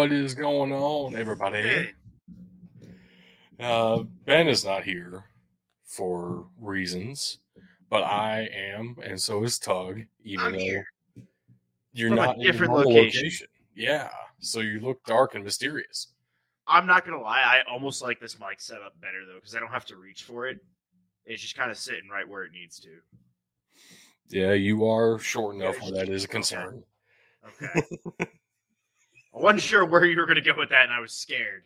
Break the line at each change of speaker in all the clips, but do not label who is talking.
What is going on, everybody? Uh, ben is not here for reasons, but I am, and so is Tug. Even
I'm
though
here.
you're
From a
not in your
different
normal
location.
Yeah, so you look dark and mysterious.
I'm not gonna lie, I almost like this mic setup better though, because I don't have to reach for it. It's just kind of sitting right where it needs to.
Yeah, you are short enough where that is a concern.
Okay. I wasn't sure where you were gonna go with that, and I was scared.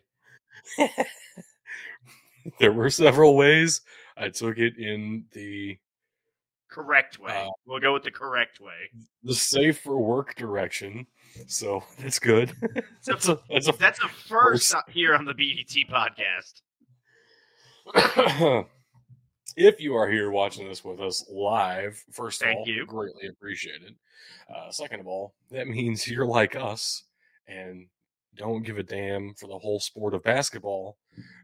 there were several ways I took it in the
Correct way.
Uh,
we'll go with the correct way.
the safe for work direction. So that's good. That's a, that's a
that's a first
First.
here on the BDT podcast.
if you are here watching this with us live, first of
Thank
all,
you.
greatly appreciated. Uh, second of all, that means you're like us and don't give a damn for the whole sport of basketball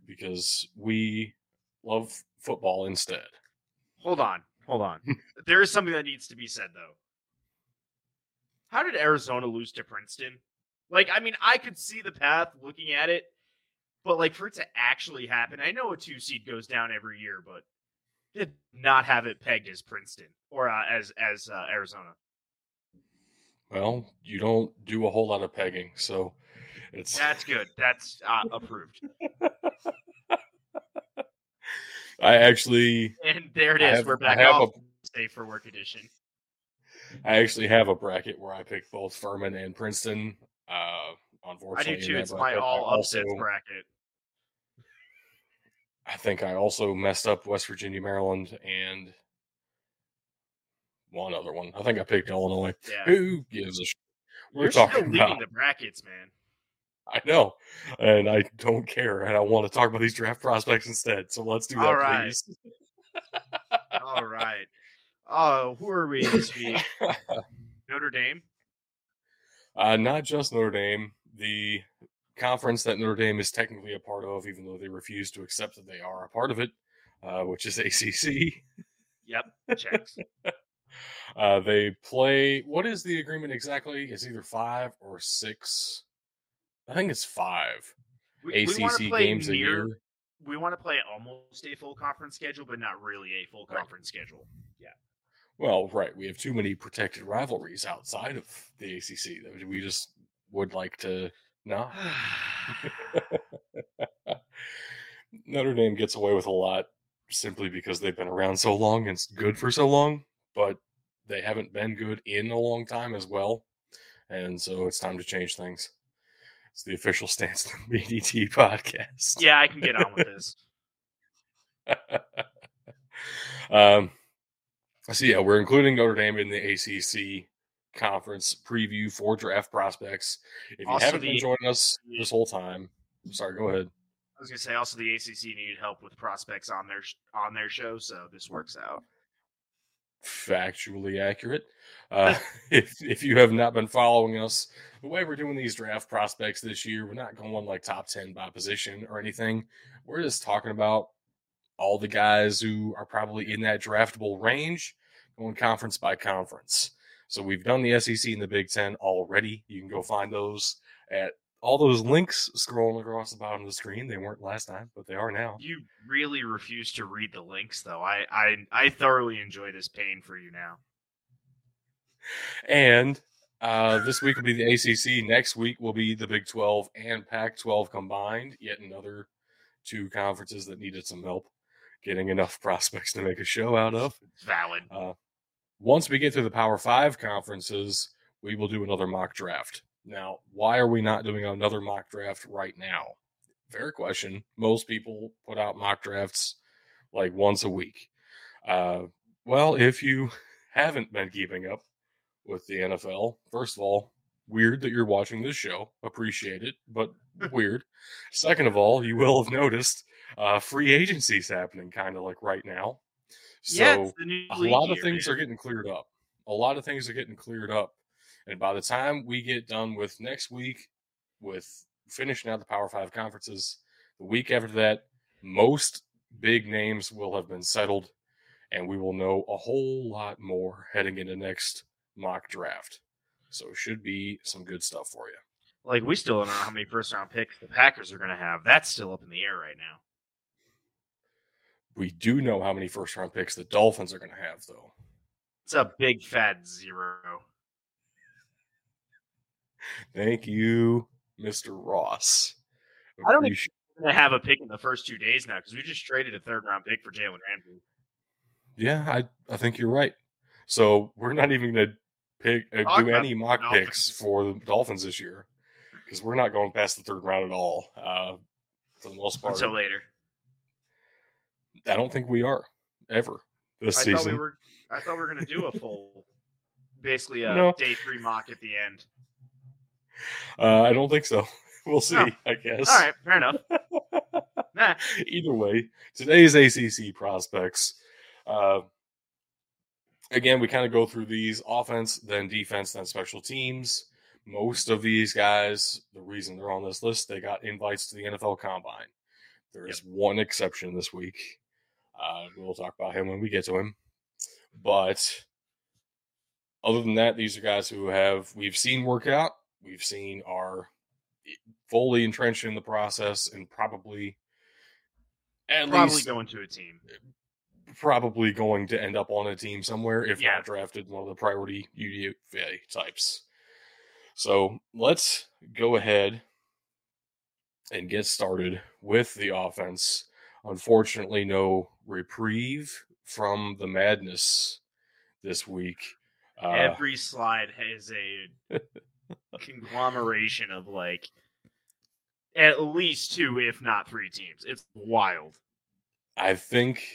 because we love football instead.
Hold on, hold on. there is something that needs to be said though. How did Arizona lose to Princeton? Like, I mean, I could see the path looking at it, but like for it to actually happen, I know a two seed goes down every year, but did not have it pegged as Princeton or uh, as as uh, Arizona.
Well, you don't do a whole lot of pegging, so it's
That's good. That's uh, approved.
I actually
And there it is.
Have-
We're back off safe for work edition.
I actually have a bracket where I picked both Furman and Princeton. Uh,
I do too. It's my
bracket,
all upsets bracket.
I think I also messed up West Virginia, Maryland, and one other one. I think I picked Illinois.
Yeah.
Who gives a? Sh- we're
You're
talking about.
the brackets, man.
I know, and I don't care, and I want to talk about these draft prospects instead. So let's do that,
All right.
please.
All right. Oh, who are we this week? Notre Dame.
Uh, not just Notre Dame, the conference that Notre Dame is technically a part of, even though they refuse to accept that they are a part of it, uh, which is ACC.
Yep, checks.
Uh, they play. What is the agreement exactly? It's either five or six. I think it's five
We, we
ACC
play
games a year.
We want to play almost a full conference schedule, but not really a full
Right.
conference schedule. Yeah.
Well, right. We have too many protected rivalries outside of the ACC that we just would like to not. Notre Dame gets away with a lot simply because they've been around so long and it's good for so long, but they haven't been good in a long time as well. And so it's time to change things. It's the official stance of the BDT podcast.
yeah, I can get on with this.
um, so yeah, we're including Notre Dame in the ACC conference preview for draft prospects. If you
Also
haven't been joining us this whole time, sorry, go ahead.
I was gonna say also the ACC needed help with prospects on their on their show, so this works out.
Factually accurate. Uh, if if you have not been following us, the way we're doing these draft prospects this year, we're not going like top ten by position or anything. We're just talking about all the guys who are probably in that draftable range, going conference by conference. So we've done the SEC and the Big Ten already. You can go find those at all those links scrolling across the bottom of the screen. They weren't last time, but they are now.
You really refuse to read the links, though. I I, I thoroughly enjoy this pain for you now.
And uh, this week will be the ACC. Next week will be the Big 12 and Pac 12 combined. Yet another two conferences that needed some help getting enough prospects to make a show out of.
Valid.
Uh, once we get to the Power Five conferences, we will do another mock draft. Now, why are we not doing another mock draft right now? Fair question. Most people put out mock drafts like once a week. Uh, well, if you haven't been keeping up with the NFL, first of all, weird that you're watching this show. Appreciate it, but weird. Second of all, you will have noticed uh, free agency's happening kind of like right now. So
yeah,
a lot of things
man.
are getting cleared up. A lot of things are getting cleared up. And by the time we get done with next week, with finishing out the Power Five conferences, the week after that, most big names will have been settled, and we will know a whole lot more heading into next mock draft. So it should be some good stuff for you.
Like we still don't know how many first round picks the Packers are going to have. That's still up in the air right now.
We do know how many first round picks the Dolphins are going to have, though.
It's a big fat zero.
Thank you, Mr. Ross.
I don't think we're going to have a pick in the first two days now because we just traded a third round pick for Jalen Ramsey.
Yeah, I, I think you're right. So we're not even going to pick uh, do any mock
Dolphins.
picks for the Dolphins this year because we're not going past the third round at all. Uh, for the most part,
Until later.
I don't think we are ever this
I
season.
thought we were. I thought we were going to do a full, basically a
No.
day three mock at the end.
Uh, I don't think so. We'll see. I guess.
All right, fair enough. Nah,
Either way, today's ACC prospects. Uh, again, we kind of go through these offense, then defense, then special teams. Most of these guys, the reason they're on this list, they got invites to the NFL Combine. There is one exception this week. Uh, we'll talk about him when we get to him. But other than that, these are guys who have we've seen work out. We've seen are fully entrenched in the process and probably at
probably
least
going to a team.
probably going to end up on a team somewhere, if
Yeah.
not drafted one of the priority UDFA types. So let's go ahead and get started with the offense. Unfortunately, no reprieve from the madness this week. Uh,
Every slide has a conglomeration of like at least two, if not three teams. It's wild.
I think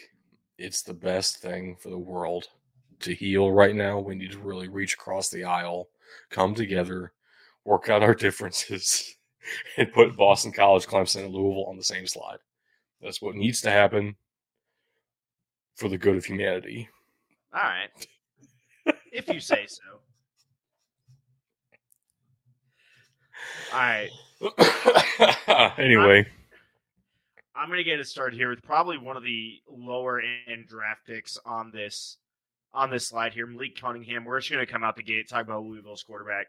it's the best thing for the world to heal right now. We need to really reach across the aisle, come together, work out our differences, and put Boston College, Clemson, and Louisville on the same slide. That's what needs to happen for the good of humanity.
All right. if you say so. All right.
anyway,
I'm going to get it started here with probably one of the lower end draft picks on this on this slide here. Malik Cunningham. We're just going to come out the gate talk about Louisville's quarterback.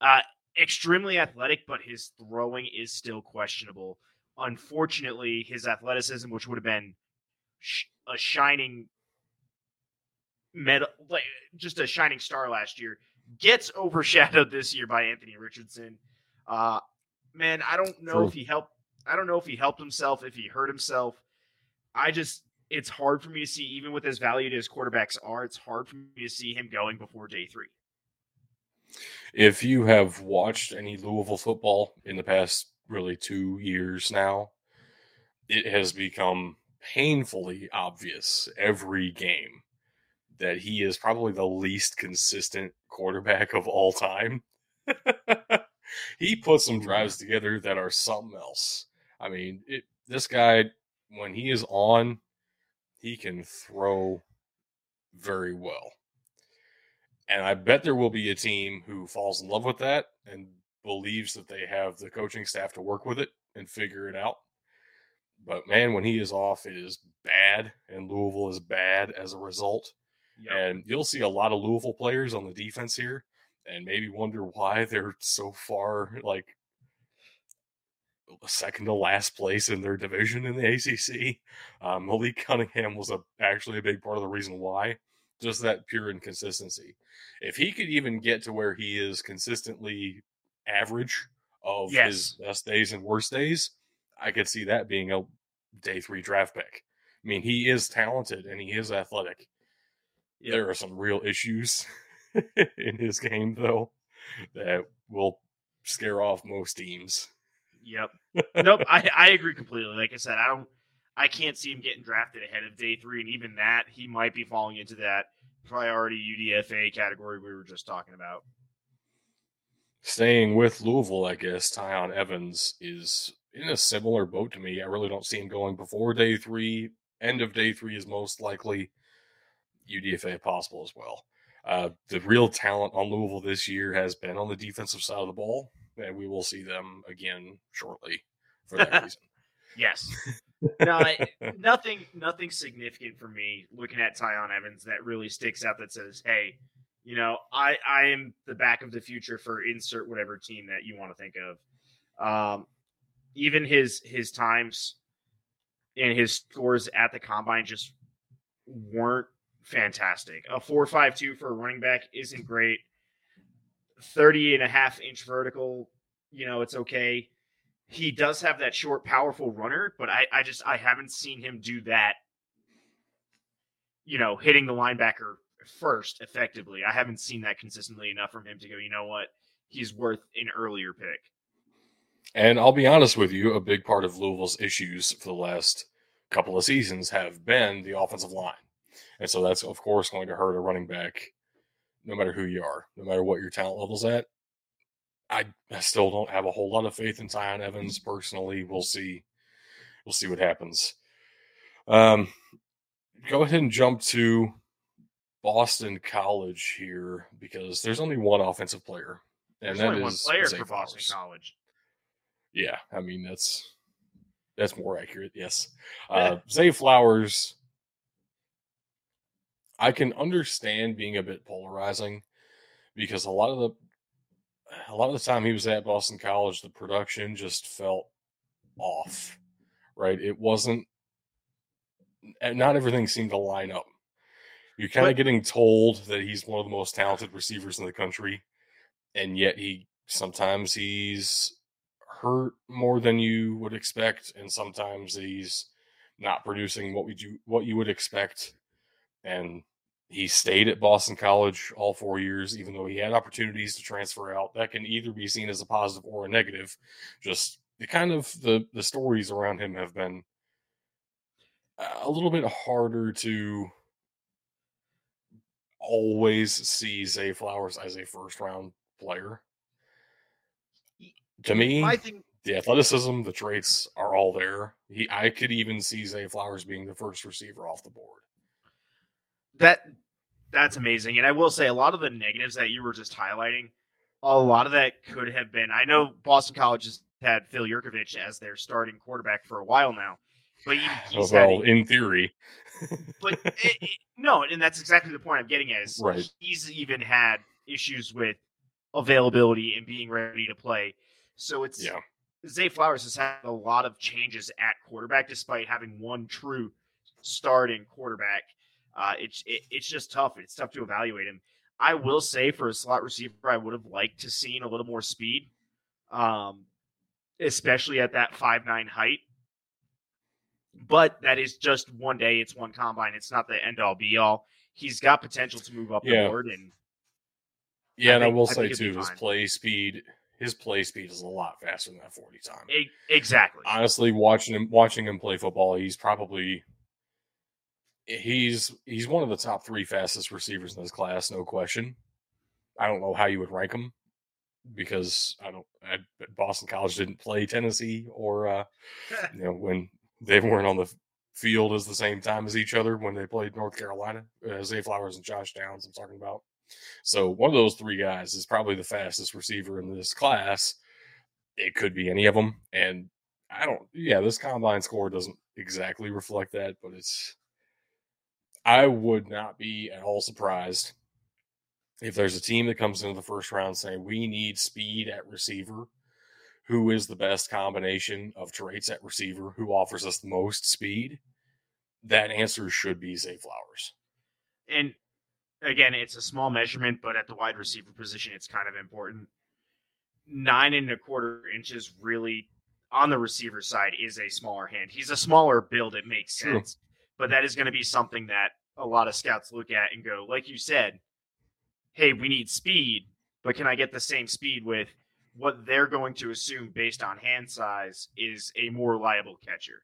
Uh, extremely athletic, but his throwing is still questionable. Unfortunately, his athleticism, which would have been sh- a shining medal, like just a shining star last year, gets overshadowed this year by Anthony Richardson. Uh, man, I don't know
True.
if he helped. I don't know if he helped himself, if he hurt himself. I just, it's hard for me to see, even with as valued as quarterbacks are, it's hard for me to see him going before day three.
if you have watched any Louisville football in the past really two years now, it has become painfully obvious every game that he is probably the least consistent quarterback of all time. he puts some mm-hmm. drives together that are something else. I mean, it, this guy, when he is on, he can throw very well. And I bet there will be a team who falls in love with that and believes that they have the coaching staff to work with it and figure it out. But man, when he is off, it is bad, and Louisville is bad as a result. And you'll see a lot of Louisville players on the defense here, and maybe wonder why they're so far like second to last place in their division in the ACC. Um, Malik Cunningham was a actually a big part of the reason why. Just that pure inconsistency. If he could even get to where he is consistently average of
Yes.
his best days and worst days, I could see that being a day three draft pick. I mean, he is talented and he is athletic.
Yep.
There are some real issues in his game, though, that will scare off most teams.
Yep. nope. I, I agree completely. Like I said, I don't. I can't see him getting drafted ahead of day three, and even that, he might be falling into that priority UDFA category we were just talking about.
Staying with Louisville, I guess Tiyon Evans is in a similar boat to me. I really don't see him going before day three. End of day three is most likely UDFA possible as well. Uh, the real talent on Louisville this year has been on the defensive side of the ball, and we will see them again shortly for that reason.
Yes. No, I, nothing. Nothing significant for me looking at Tiyon Evans that really sticks out. That says, "Hey, You know, I I am the back of the future for insert whatever team that you want to think of. Um, even his his times and his scores at the combine just weren't fantastic. A 4.52 for a running back isn't great. 30 and a half inch vertical, you know, it's okay. He does have that short, powerful runner, but I, I just I haven't seen him do that. You know, hitting the linebacker first effectively. I haven't seen that consistently enough from him to go, you know what, he's worth an earlier pick.
And I'll be honest with you, a big part of Louisville's issues for the last couple of seasons have been the offensive line. And so that's, of course, going to hurt a running back no matter who you are, no matter what your talent level's at. I, I still don't have a whole lot of faith in Tiyon Evans personally. We'll see. We'll see what happens. Um, go ahead and jump to Boston College here because there's only one offensive player,
and there's that only one player Zay for Flowers. Boston College.
Yeah, I mean that's that's more accurate. Yes, uh, Zay Flowers. I can understand being a bit polarizing because a lot of the a lot of the time he was at Boston College, the production just felt off. Right, it wasn't. Not everything seemed to line up. You're kind of getting told that he's one of the most talented receivers in the country, and yet he sometimes he's hurt more than you would expect, and sometimes he's not producing what we do what you would expect. And he stayed at Boston College all four years, even though he had opportunities to transfer out. That can either be seen as a positive or a negative. Just the kind of the the stories around him have been a little bit harder to always see Zay Flowers as a first round player. To me, I think the athleticism, the traits are all there. He, I could even see Zay Flowers being the first receiver off the board.
That that's amazing, and I will say a lot of the negatives that you were just highlighting, a lot of that could have been. I know Boston College has had Phil Jurkovec as their starting quarterback for a while now, but he,
he's well, had, in theory.
but it, it, no, and that's exactly the point I'm getting at. Is
right.
he's even had issues with availability and being ready to play. So it's
yeah.
Zay Flowers has had a lot of changes at quarterback, despite having one true starting quarterback. Uh, it's it, it's just tough. It's tough to evaluate him. I will say for a slot receiver, I would have liked to seen a little more speed, um, especially at that five nine height. But that is just one day. It's one combine. It's not the end all be all. He's got potential to move up yeah. the board, and
yeah, I and think, I will I say too, his play speed his play speed is a lot faster than that 40 time.
Exactly.
Honestly, watching him watching him play football, he's probably he's he's one of the top three fastest receivers in this class, no question. I don't know how you would rank him because I don't. I, Boston College didn't play Tennessee or uh, you know when they weren't on the field as the same time as each other when they played North Carolina. Uh, Zay Flowers and Josh Downs. I'm talking about. So one of those three guys is probably the fastest receiver in this class. It could be any of them, and I don't. Yeah, this combine score doesn't exactly reflect that, but it's. I would not be at all surprised if there's a team that comes into the first round saying we need speed at receiver. Who is the best combination of traits at receiver? Who offers us the most speed? That answer should be Zay Flowers.
And again, it's a small measurement, but at the wide receiver position, it's kind of important. Nine and a quarter inches really on the receiver side is a smaller hand. He's a smaller build, it makes sense. True. But that is going to be something that a lot of scouts look at and go, like you said, hey, we need speed, but can I get the same speed with what they're going to assume based on hand size is a more reliable catcher?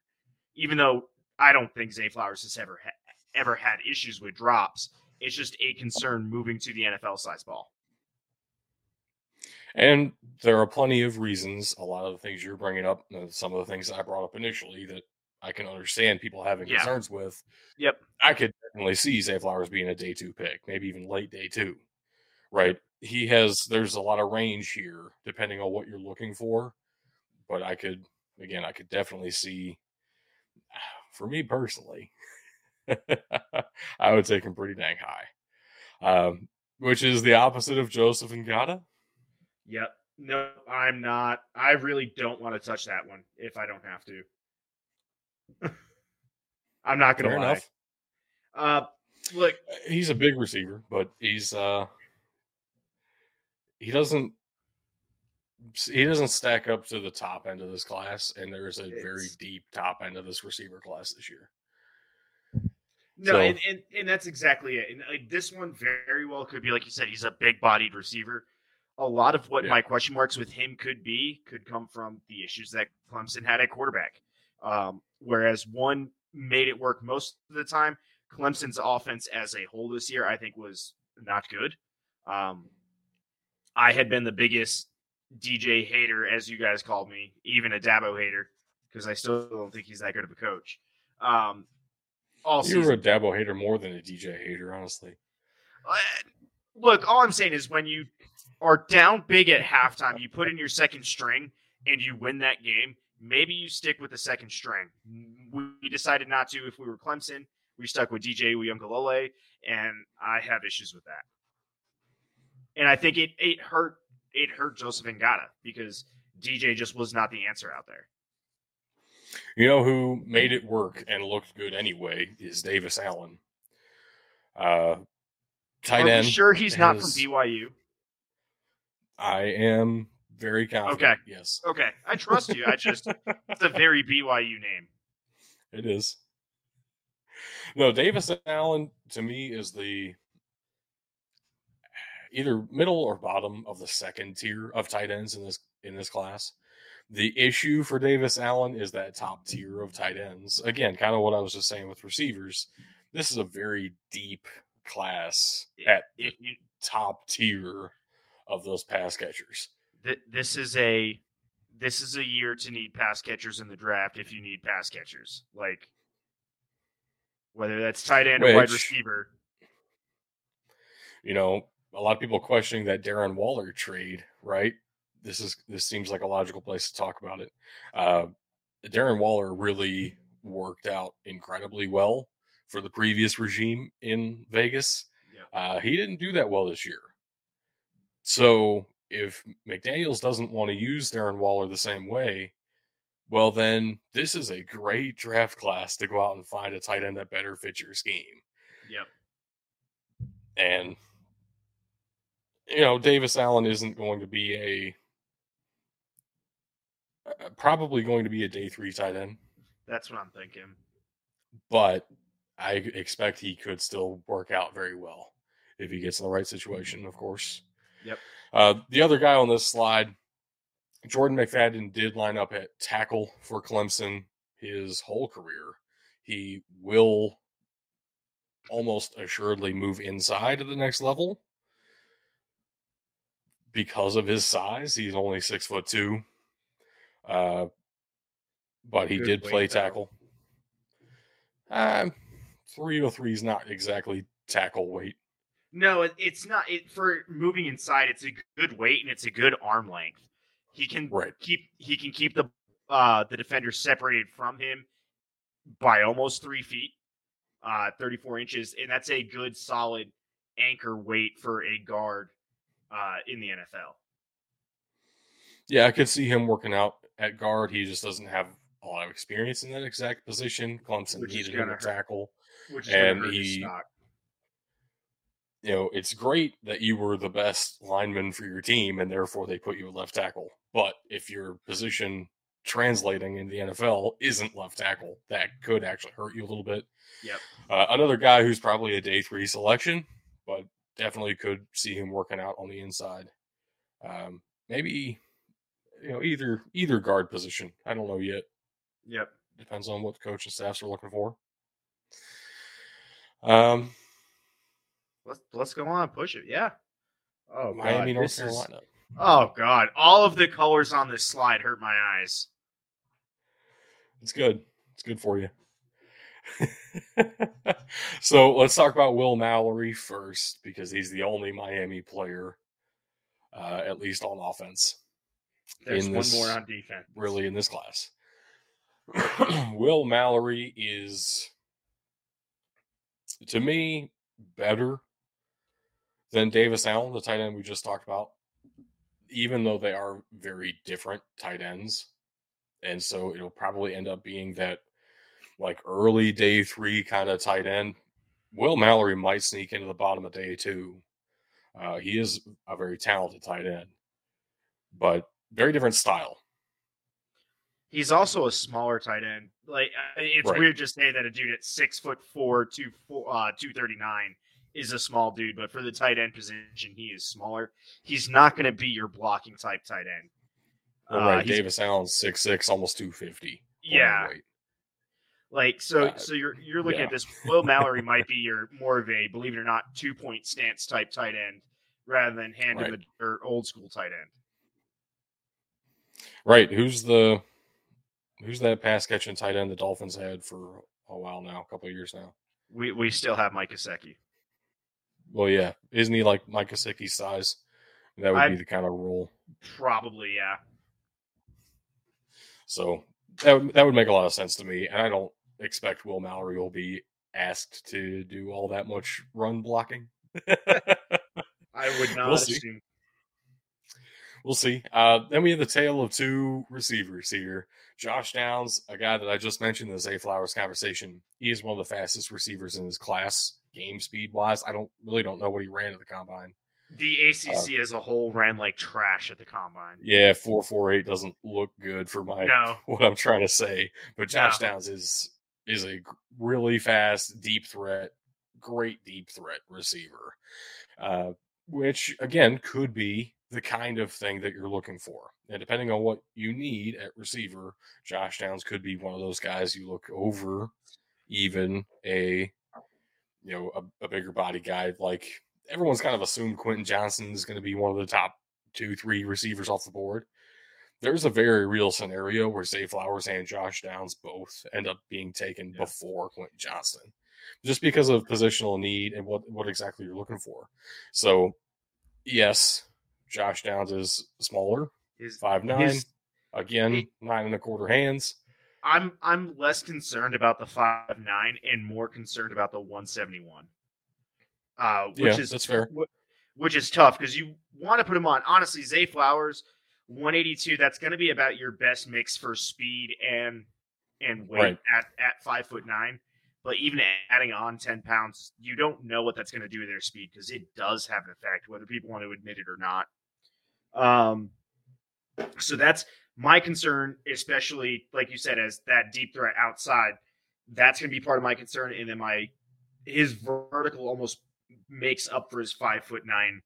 Even though I don't think Zay Flowers has ever ha- ever had issues with drops. It's just a concern moving to the NFL size ball.
And there are plenty of reasons. A lot of the things you're bringing up, uh, some of the things I brought up initially that I can understand people having yeah. concerns with.
Yep.
I could definitely see Zay Flowers being a day two pick, maybe even late day two. Right. He has, there's a lot of range here depending on what you're looking for. But I could, again, I could definitely see, for me personally, I would take him pretty dang high. Um, which is the opposite of Joseph and Ngata.
Yep. No, I'm not. I really don't want to touch that one if I don't have to. I'm not gonna
Fair
lie.
enough.
Uh, look,
He's a big receiver, but he's uh he doesn't he doesn't stack up to the top end of this class, and there's a very deep top end of this receiver class this year.
no,
So-
and, and and that's exactly it. And like, this one very well could be like you said. He's a big-bodied receiver. A lot of what
Yeah.
my question marks with him could be could come from the issues that Clemson had at quarterback. Um, whereas one made it work most of the time. Clemson's offense as a whole this year, I think, was not good. Um, I had been the biggest DJ hater, as you guys called me, even a Dabo hater, because I still don't think he's that good of a coach. Um, all
You were a Dabo hater more than a DJ hater, honestly.
Uh, Look, all I'm saying is when you are down big at halftime, you put in your second string and you win that game. Maybe you stick with the second string. We decided not to if we were Clemson. We stuck with DJ Uiagalelei, and I have issues with that. And I think it it hurt it hurt Joseph Ngata because DJ just was not the answer out there.
You know who made it work and looked good anyway is Davis Allen. Uh tight end.
sure he's not from BYU?
I am very confident.
Okay.
Yes,
Okay, I trust you. I just it's a very BYU name.
it is. No, Davis Allen to me is the either middle or bottom of the second tier of tight ends in this in this class. The issue for Davis Allen is that top tier of tight ends. Again, kind of what I was just saying with receivers. This is a very deep class at
you
top tier of those pass catchers.
Th- this is a this is a year to need pass catchers in the draft if you need pass catchers like whether that's tight end or wide receiver
You know, a lot of people questioning that Darren Waller trade, right? This is this seems like a logical place to talk about it. Uh, Darren Waller really worked out incredibly well for the previous regime in Vegas.
Yeah.
Uh, he didn't do that well this year. So if McDaniels doesn't want to use Darren Waller the same way, well, then this is a great draft class to go out and find a tight end that better fits your scheme.
yep
And you know, Davis Allen isn't going to be a uh, probably going to be a day three tight end,
that's what i'm thinking
but I expect he could still work out very well if he gets in the right situation, of course.
Yep.
Uh, the other guy on this slide, Jordan McFadden, did line up at tackle for Clemson his whole career. He will almost assuredly move inside to the next level because of his size. He's only six foot two. Uh, but he
Good
did play tackle. Um, 303 is not exactly tackle weight.
No it, it's not it for moving inside it's a good weight and it's a good arm length he can
Right.
keep he can keep the uh the defender separated from him by almost three feet uh 34 inches and that's a good solid anchor weight for a guard uh in the nfl
Yeah, I could see him working out at guard. He just doesn't have a lot of experience in that exact position. Clemson needed him
gonna
tackle.
which is
And he-
stock.
You know, it's great that you were the best lineman for your team and therefore they put you at left tackle. But if your position translating in the NFL isn't left tackle, that could actually hurt you a little bit.
Yep.
Uh, another guy who's probably a day three selection, but definitely could see him working out on the inside. Um, maybe you know either either guard position. I don't know yet.
Yep.
Depends on what the coach and staffs are looking for. Um,
Let's let's go on, push it. Yeah. Oh
Miami,
God,
North
this is-
Carolina.
oh God, all of the colors on this slide hurt my eyes.
It's good. It's good for you. so let's talk about Will Mallory first because he's the only Miami player, uh, at least on offense,
There's
In
one
this-
more on defense.
really in this class. Will Mallory is, to me, better then Davis Allen, the tight end we just talked about, even though they are very different tight ends, and so it'll probably end up being that like early day three kind of tight end. Will Mallory might sneak into the bottom of day two. Uh, he is a very talented tight end, but very different style.
He's also a smaller tight end. Like it's
Right.
weird to say that a dude at six foot four, two four, uh, two thirty nine is a small dude, but for the tight end position, he is smaller. He's not going to be your blocking type tight end.
Well,
Uh,
right,
he's-
Davis Allen's six six, almost two fifty.
Yeah, like so.
Uh,
so you're you're looking
yeah.
at this. Will Mallory might be your more of a believe it or not two point stance type tight end rather than hand
Right.
the or old school tight end.
Right. Who's the who's that pass catching tight end the Dolphins had for a while now, a couple of years now?
We we still have Mike Gesicki.
Well, yeah, isn't he like Mike Gesicki's size? That would
I-
be the kind of role.
Probably, yeah.
So that would, that would make a lot of sense to me, and I don't expect Will Mallory will be asked to do all that much run blocking.
I would not
We'll see.
assume.
We'll see. Uh, then we have the tale of two receivers here. Josh Downs, a guy that I just mentioned in the Zay Flowers conversation, he is one of the fastest receivers in his class, game speed wise. I don't really don't know what he ran at the combine.
The ACC as a whole ran like trash at the combine.
Yeah, four four eight doesn't look good for my
No,
what I'm trying to say. But Josh
No.
Downs is is a really fast, deep threat, great deep threat receiver, uh, which again could be the kind of thing that you're looking for. And depending on what you need at receiver, Josh Downs could be one of those guys you look over, even a you know a, a bigger body guy like everyone's kind of assumed Quentin Johnson is going to be one of the top two, three receivers off the board there's a very real scenario where Zay Flowers and Josh Downs both end up being taken
Yeah.
before Quentin Johnson, just because of positional need and what what exactly you're looking for. So, yes, Josh Downs is smaller,
his,
five nine,
his-
again
he-
nine and a quarter hands.
I'm I'm less concerned about the five nine and more concerned about the one seventy one. Uh, which
Yeah,
is
that's fair.
Which is tough because you want to put him on. Honestly, Zay Flowers, one eighty two. That's going to be about your best mix for speed and and weight
Right.
at at five foot nine. But even adding on ten pounds, you don't know what that's going to do to their speed because it does have an effect, whether people want to admit it or not. Um, so that's my concern, especially like you said, as that deep threat outside. That's going to be part of my concern, and then my his vertical almost makes up for his five foot nine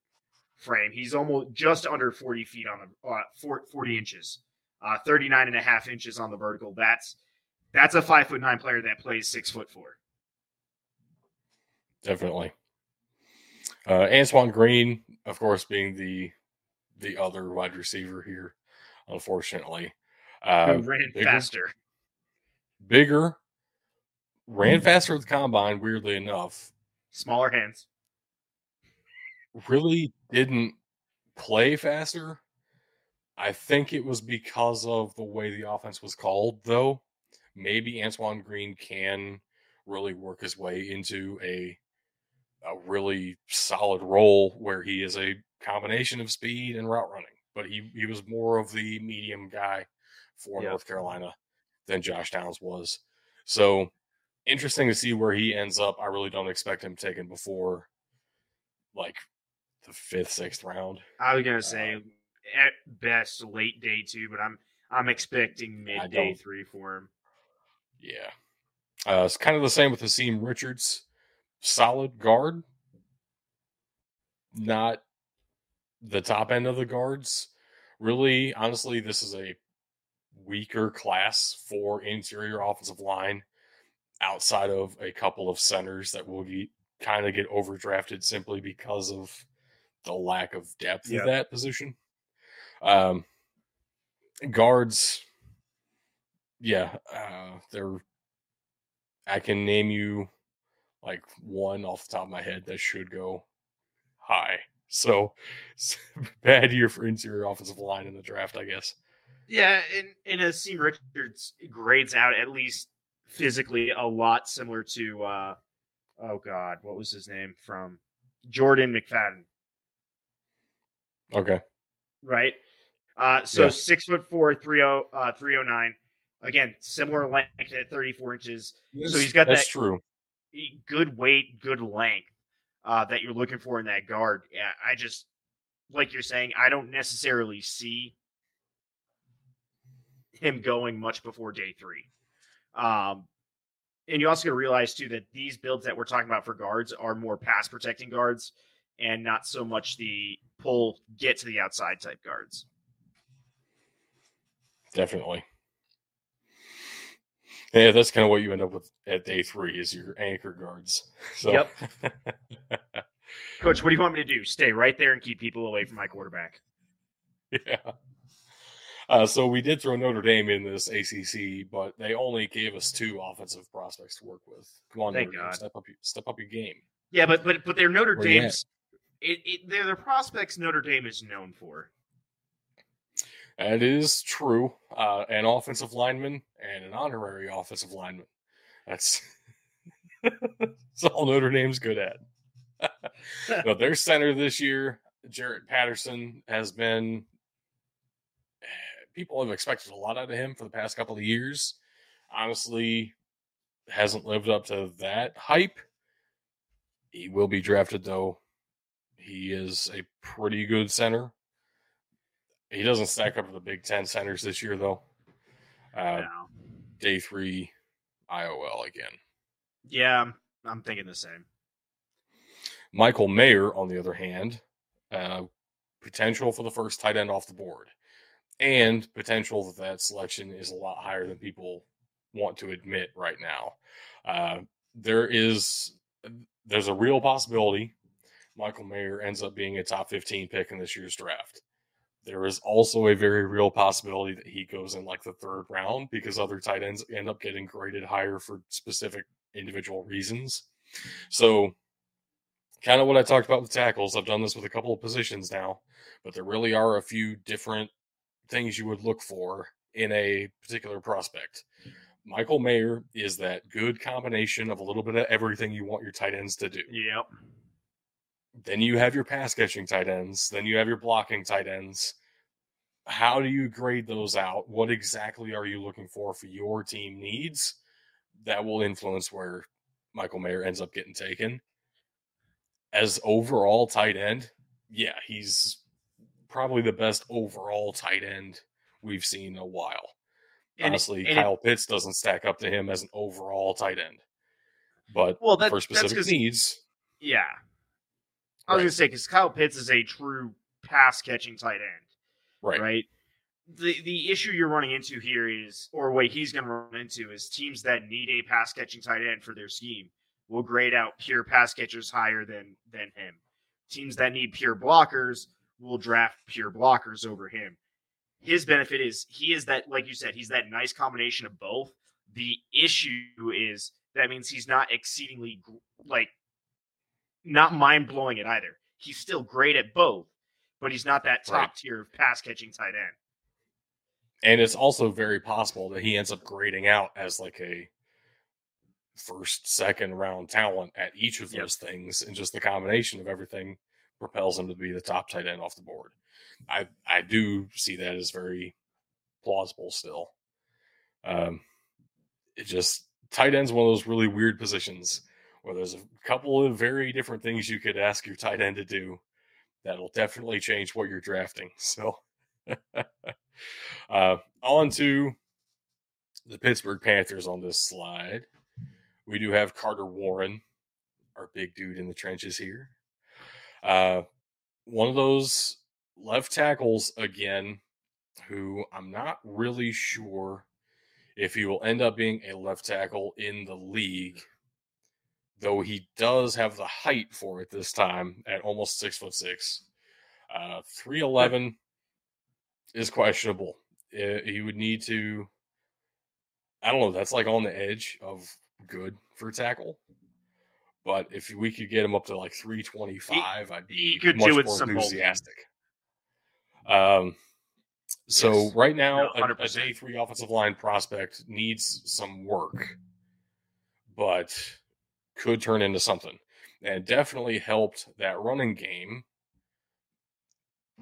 frame. He's almost just under 40 feet on the uh, 40 inches, uh, 39 and a half inches on the vertical. That's that's a five foot nine player that plays six foot four.
Definitely. Uh, Antoine Green, of course, being the the other wide receiver here, unfortunately. Uh,
who ran
bigger?
faster.
bigger, ran faster at the combine, weirdly enough.
Smaller hands.
Really didn't play faster. I think it was because of the way the offense was called, though. Maybe Antoine Green can really work his way into a a really solid role where he is a combination of speed and route running. But he, he was more of the medium guy for
Yeah.
North Carolina than Josh Downs was. So interesting to see where he ends up. I really don't expect him taken before like the fifth, sixth round.
I was gonna say at best late day two, but I'm I'm expecting mid day three for him.
Yeah. Uh, it's kind of the same with Haseem Richards. Solid guard. Not the top end of the guards. Really, honestly, this is a weaker class for interior offensive line outside of a couple of centers that will get, kind of get overdrafted simply because of the lack of depth
Yeah.
of that position. Um, guards, yeah, uh, they're. I can name you like one off the top of my head that should go high. So bad year for interior offensive line in the draft, I guess.
Yeah, and and Asim Richards grades out at least physically a lot similar to uh oh god, what was his name from Jordan McFadden.
Okay.
right? Uh, so
Yeah.
six foot four, 30, uh, 309. Again, similar length at 34 inches. So he's got
That's
that-
true.
Good weight, good length uh, that you're looking for in that guard. I just, like you're saying, I don't necessarily see him going much before day three. Um, and you also got to realize too that these builds that we're talking about for guards are more pass protecting guards and not so much the pull get to the outside type guards.
Definitely. Yeah, that's kind of what you end up with at day three is your anchor guards. So,
Yep. Coach, what do you want me to do? Stay right there and keep people away from my quarterback.
yeah. Uh, so we did throw Notre Dame in this ACC, but they only gave us two offensive prospects to work with. Come on,
Thank
Notre Dame,
God.
step up, your, step up your game.
Yeah, but but but they're Notre
Where
Dame's. It, it, they're the prospects Notre Dame is known for.
That is true. Uh, an offensive lineman and an honorary offensive lineman. That's that's all Notre Dame's good at. no, their center this year, Jarrett Patterson, has been. People have expected a lot out of him for the past couple of years. Honestly, hasn't lived up to that hype. He will be drafted though. He is a pretty good center. He doesn't stack up to the Big Ten centers this year though. Uh,
No.
day three, IOL again.
Yeah, I'm, I'm thinking the same.
Michael Mayer, on the other hand, uh, potential for the first tight end off the board, and potential that that selection is a lot higher than people want to admit right now. Uh, there is there's a real possibility Michael Mayer ends up being a top 15 pick in this year's draft. There is also a very real possibility that he goes in like the third round because other tight ends end up getting graded higher for specific individual reasons. So kind of what I talked about with tackles. I've done this with a couple of positions now, but there really are a few different things you would look for in a particular prospect. Michael Mayer is that good combination of a little bit of everything you want your tight ends to do.
Yep.
Then you have your pass catching tight ends. Then you have your blocking tight ends. How do you grade those out? What exactly are you looking for for your team needs? That will influence where Michael Mayer ends up getting taken. As overall tight end, yeah, he's probably the best overall tight end we've seen in a while.
And-
Honestly,
and it-
Kyle Pitts doesn't stack up to him as an overall tight end. But
Well, that,
for specific needs,
yeah. I was
Right.
gonna say because Kyle Pitts is a true pass catching tight end.
right.
right? The the issue you're running into here is, or what he's going to run into is teams that need a pass catching tight end for their scheme will grade out pure pass catchers higher than than him. Teams that need pure blockers will draft pure blockers over him. His benefit is he is that, like you said, he's that nice combination of both. The issue is that means he's not exceedingly like not mind blowing at either. He's still great at both, but he's not that top
Right.
tier of pass catching tight end.
And it's also very possible that he ends up grading out as like a first, second round talent at each of
Yep.
those things, and just the combination of everything propels him to be the top tight end off the board. I I do see that as very plausible still. Um, it just tight end's one of those really weird positions where there's a couple of very different things you could ask your tight end to do that'll definitely change what you're drafting. So. uh, on to the Pittsburgh Panthers on this slide. We do have Carter Warren, our big dude in the trenches here. Uh, one of those left tackles again, who I'm not really sure if he will end up being a left tackle in the league, though he does have the height for it this time at almost six foot six. Uh, 311 is questionable. Uh, he would need to, I don't know, that's like on the edge of good for tackle. But if we could get him up to like 325, I'd be
he could
much more enthusiastic. Um, so
Yes.
right now,
No,
a, a day three offensive line prospect needs some work, but could turn into something, and definitely helped that running game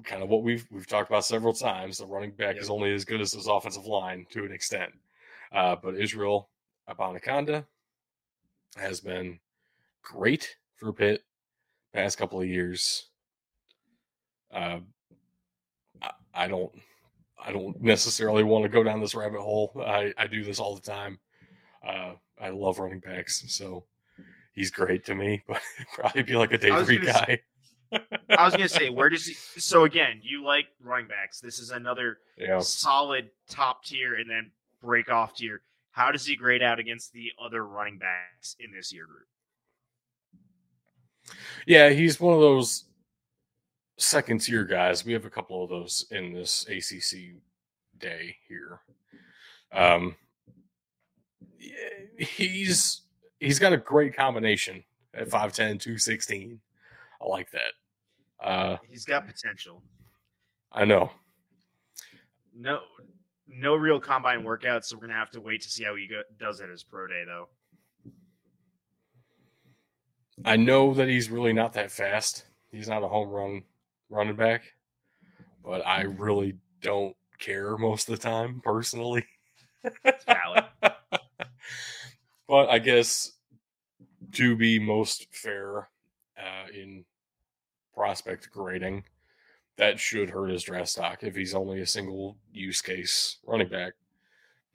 kind of what we've we've talked about several times. The running back
Yep.
is only as good as his offensive line to an extent. Uh, but Israel Abanikanda has been great for Pitt past couple of years. Uh, I, I don't I don't necessarily want to go down this rabbit hole. I, I do this all the time. Uh, I love running backs, so he's great to me, but probably be like a day three guy.
I was gonna say, where does he? So again, you like running backs. This is another
Yeah.
solid top tier, and then break off tier. How does he grade out against the other running backs in this year group?
Yeah, he's one of those second tier guys. We have a couple of those in this ACC day here. Um, yeah, he's he's got a great combination at 5'10", 216. I like that. Uh,
He's got potential.
I know.
No, no real combine workouts, so we're gonna have to wait to see how he go, does at his pro day, though.
I know that he's really not that fast. He's not a home run running back, but I really don't care most of the time personally.
It's valid.
but I guess to be most fair uh, in prospect grading, that should hurt his draft stock if he's only a single use case running back.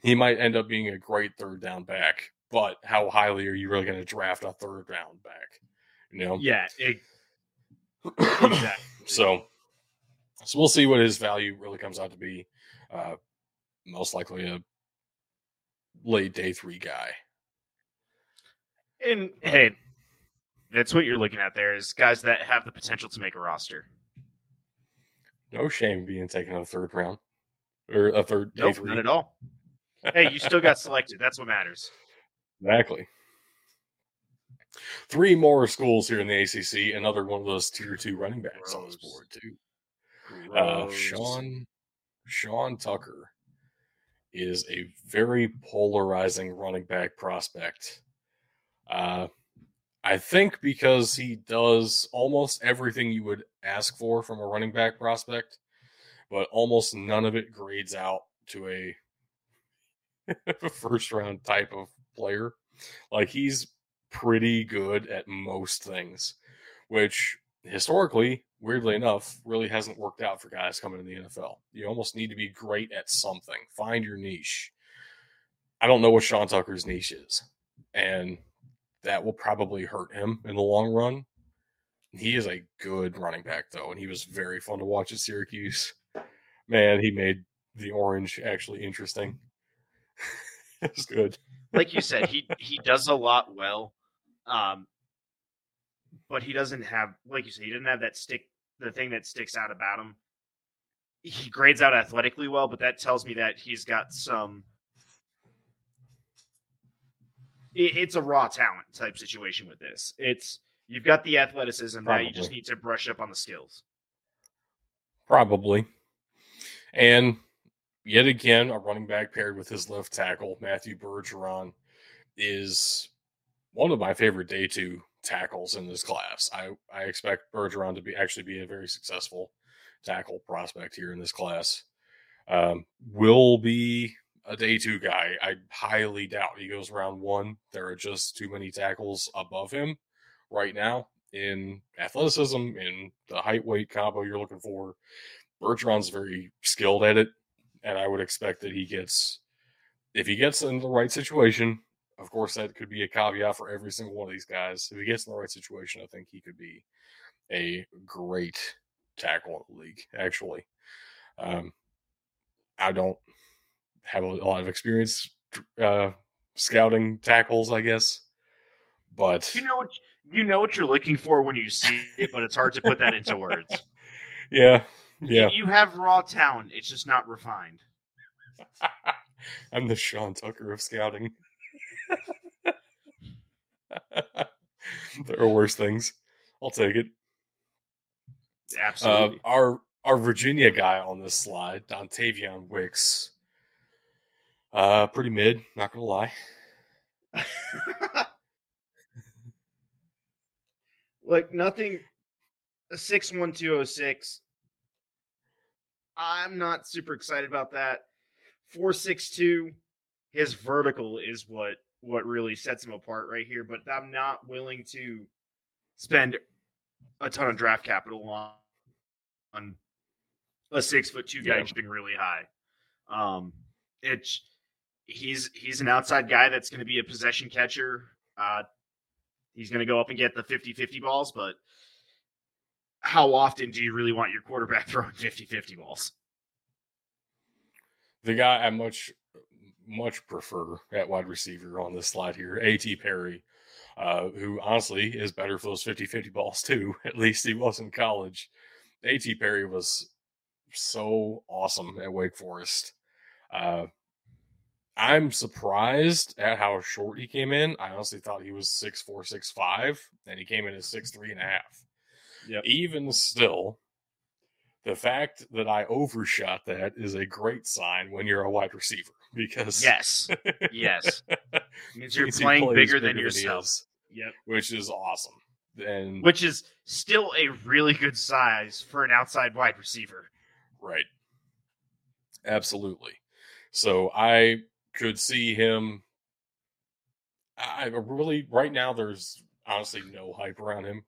He might end up being a great third down back, but how highly are you really going to draft a third down back? You know,
yeah, it, exactly.
so so we'll see what his value really comes out to be. Uh, most likely a late day three guy.
And hey, that's what you're looking at there is guys that have the potential to make a roster.
No shame being taken in the third round or a third day
Nope,
three.
not at all. Hey, you still got selected. That's what matters.
Exactly. Three more schools here in the ACC. Another one of those tier two running backs on this board too. Uh, Sean Sean Tucker is a very polarizing running back prospect. Uh, I think because he does almost everything you would ask for from a running back prospect, but almost none of it grades out to a first round type of player. Like he's pretty good at most things, which historically, weirdly enough, really hasn't worked out for guys coming in the NFL. You almost need to be great at something. Find your niche. I don't know what Sean Tucker's niche is, and that will probably hurt him in the long run. He is a good running back, though, and he was very fun to watch at Syracuse. Man, he made the orange actually interesting. it's good.
like you said, he he does a lot well, um, but he doesn't have, like you said, he doesn't have that stick, the thing that sticks out about him. He grades out athletically well, but that tells me that he's got some. It- It's a raw talent type situation with this. It's you've got the athleticism now, you just need to brush up on the skills.
Probably. And yet again, a running back paired with his left tackle, Matthew Bergeron, is one of my favorite day two tackles in this class. I, I expect Bergeron to be actually be a very successful tackle prospect here in this class. Um, will be a day two guy. I highly doubt he goes round one. There are just too many tackles above him right now in athleticism, in the height weight combo you're looking for. Bergeron's very skilled at it, and I would expect that he gets, if he gets in the right situation, of course, that could be a caveat for every single one of these guys. If he gets in the right situation, I think he could be a great tackle in the league, actually. Um, I don't have a, lot of experience uh, scouting tackles, I guess, but
You know what you know what you're looking for when you see it, but it's hard to put that into words.
yeah, yeah.
You have raw talent; it's just not refined.
I'm the Sean Tucker of scouting. there are worse things. I'll take it. Uh,
Absolutely.
our our Virginia guy on this slide, Dontayvion Wicks. Uh, pretty mid, not gonna lie.
like nothing. A six one two oh six. I'm not super excited about that. Four six two, his vertical is what what really sets him apart right here. But I'm not willing to spend a ton of draft capital on on a six foot two guy
Yeah.
jumping really high. Um, it's he's he's an outside guy that's going to be a possession catcher. Uh, he's going to go up and get the 50-50 balls, but how often do you really want your quarterback throwing 50-50 balls?
The guy I much much prefer at wide receiver on this slide here, A.T. Perry, uh, who honestly is better for those 50-50 balls too. At least he was in college. A.T. Perry was so awesome at Wake Forest. Uh, I'm surprised at how short he came in. I honestly thought he was six four, six five, and he came in at six three and a mm-hmm. half.
Yep.
Even still, the fact that I overshot that is a great sign when you're a wide receiver because
Yes, yes, means you're playing
plays
bigger than yourself. Yep,
which is awesome. And
which is still a really good size for an outside wide receiver.
Right. Absolutely. So I could see him. I really, right now, there's honestly no hype around him.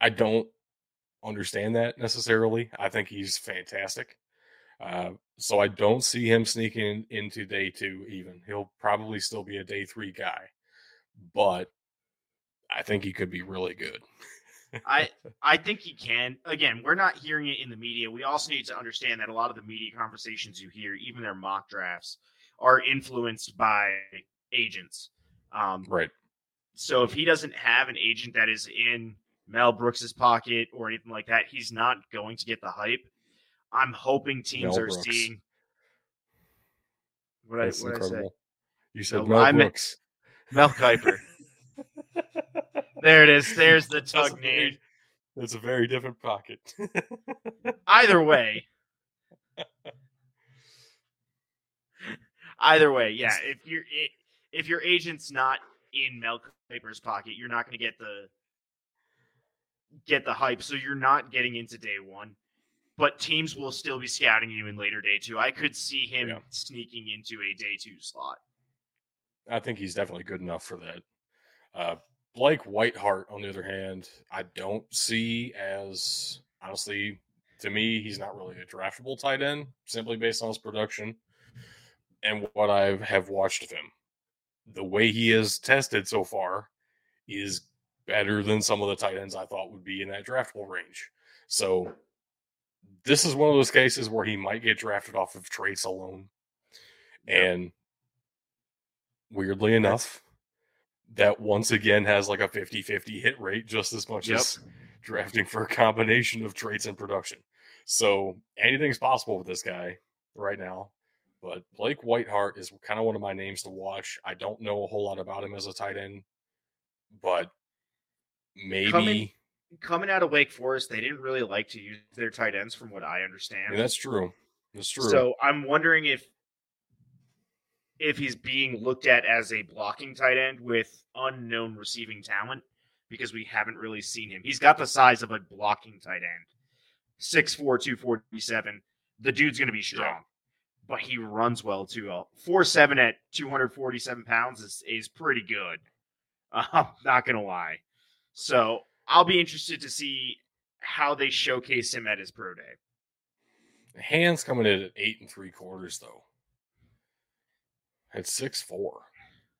I don't understand that necessarily. I think he's fantastic. Uh, so I don't see him sneaking into day two, even. He'll probably still be a day three guy, but I think he could be really good.
I I think he can. Again, we're not hearing it in the media. We also need to understand that a lot of the media conversations you hear, even their mock drafts, are influenced by agents. Um,
Right.
so if he doesn't have an agent that is in Mel Brooks's pocket or anything like that, he's not going to get the hype. I'm hoping teams
Mel
are
Brooks.
seeing. What I,
That's
what I say?
incredible. You said
No,
Mel
I meant-
Brooks.
Mel Kiper. there it is. There's the
That's
tug
very-
name.
That's a very different pocket.
Either way. Either way, yeah. If you're if your agent's not in Mel Kiper's pocket, you're not going to get the get the hype. So you're not getting into day one. But teams will still be scouting you in later day two. I could see him
Yeah.
sneaking into a day two slot.
I think he's definitely good enough for that. Uh, Blake Whiteheart, on the other hand, I don't see as honestly to me, he's not really a draftable tight end simply based on his production and what I have watched of him. The way he is tested so far is better than some of the tight ends I thought would be in that draftable range. So this is one of those cases where he might get drafted off of traits alone. And weirdly enough, that once again has like a 50 50 hit rate just as much
Yep.
as drafting for a combination of traits and production. So anything's possible with this guy right now. But Blake Whiteheart is kind of one of my names to watch. I don't know a whole lot about him as a tight end, but maybe
Coming- Coming out of Wake Forest, they didn't really like to use their tight ends, from what I understand.
Yeah, that's true. That's true.
So I'm wondering if if he's being looked at as a blocking tight end with unknown receiving talent because we haven't really seen him. He's got the size of a blocking tight end. 6'4", 247. The dude's going to be strong, but he runs well too. Uh, four seven at 247 pounds is, is pretty good. I'm um, not going to lie. So I'll be interested to see how they showcase him at his pro day.
Hands coming in at eight and three quarters though. At six four.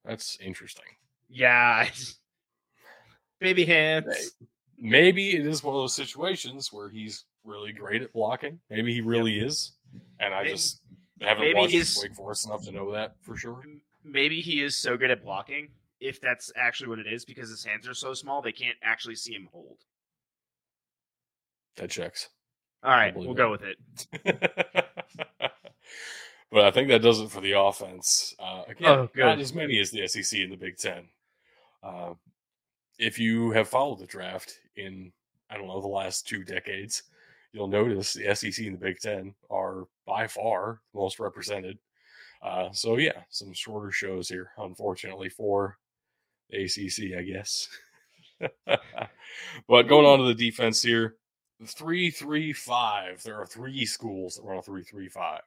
That's interesting.
Yeah. Baby hands.
Maybe it is one of those situations where he's really great at blocking. Maybe he really is. And I
Maybe-
just haven't
maybe
watched
he's-
Wake Forest enough to know that for sure.
Maybe he is so good at blocking, if that's actually what it is, because his hands are so small, they can't actually see him hold.
That checks.
All right, we'll
that.
go with it.
but I think that does it for the offense. Uh, again,
Oh,
not as many as the SEC and the Big Ten. Uh, if you have followed the draft in, I don't know, the last two decades, you'll notice the SEC and the Big Ten are by far the most represented. Uh, so, yeah, some shorter shows here, unfortunately, for the ACC, I guess. but going on to the defense here, three three five. There are three schools that run a three three five.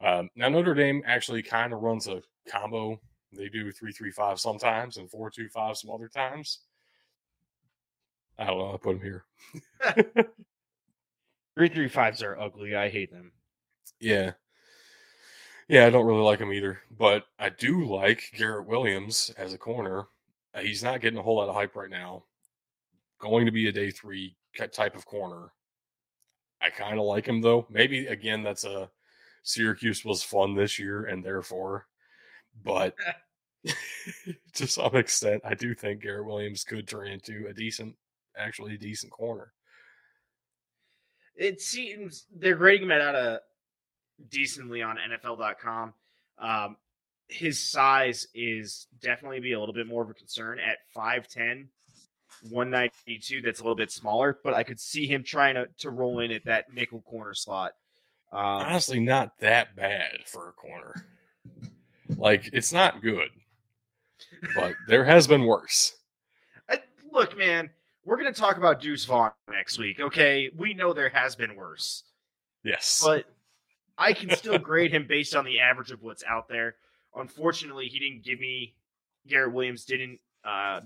Um, now Notre Dame actually kind of runs a combo. They do three three five sometimes and four two five some other times. I don't know. I put them here.
Three three fives are ugly. I hate them.
Yeah. Yeah, I don't really like him either, but I do like Garrett Williams as a corner. Uh, he's not getting a whole lot of hype right now. Going to be a day three type of corner. I kind of like him though. Maybe again, that's a Syracuse was fun this year and therefore, but to some extent, I do think Garrett Williams could turn into a decent, actually a decent corner.
It seems they're grading him out of decently on NFL.com. Um, his size is definitely be a little bit more of a concern at 5'10, 192. That's a little bit smaller, but I could see him trying to, to roll in at that nickel corner slot.
Um, Honestly, not that bad for a corner. Like, it's not good, but there has been worse.
I, look, man, we're going to talk about Deuce Vaughn next week. Okay. We know there has been worse.
Yes.
But I can still grade him based on the average of what's out there. Unfortunately, he didn't give me Garrett Williams didn't uh,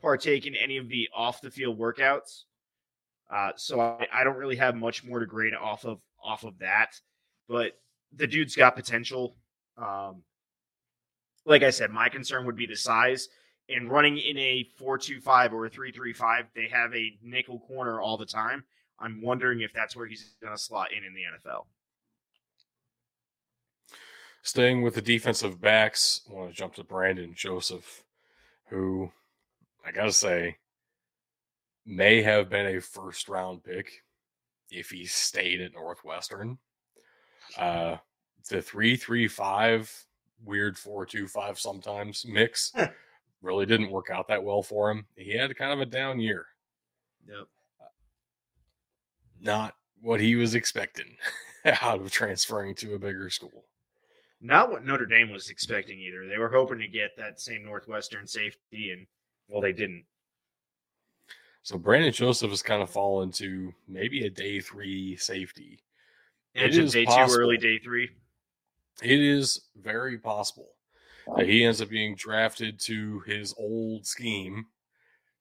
partake in any of the off the field workouts. Uh, so I, I, don't really have much more to grade off of off of that. But the dude's got potential. Um, like I said, my concern would be the size. And running in a four-two-five or a three-three-five, they have a nickel corner all the time. I'm wondering if that's where he's going to slot in in the NFL.
Staying with the defensive backs, I want to jump to Brandon Joseph, who I got to say may have been a first round pick if he stayed at Northwestern. Uh, the three three five weird four two five sometimes mix really didn't work out that well for him. He had kind of a down year.
Yep.
Not what he was expecting out of transferring to a bigger school.
Not what Notre Dame was expecting either. They were hoping to get that same Northwestern safety, and well, they didn't.
So Brandon Joseph has kind of fallen to maybe a day three safety.
Edge of day possible. two, early day three.
It is very possible he ends up being drafted to his old scheme,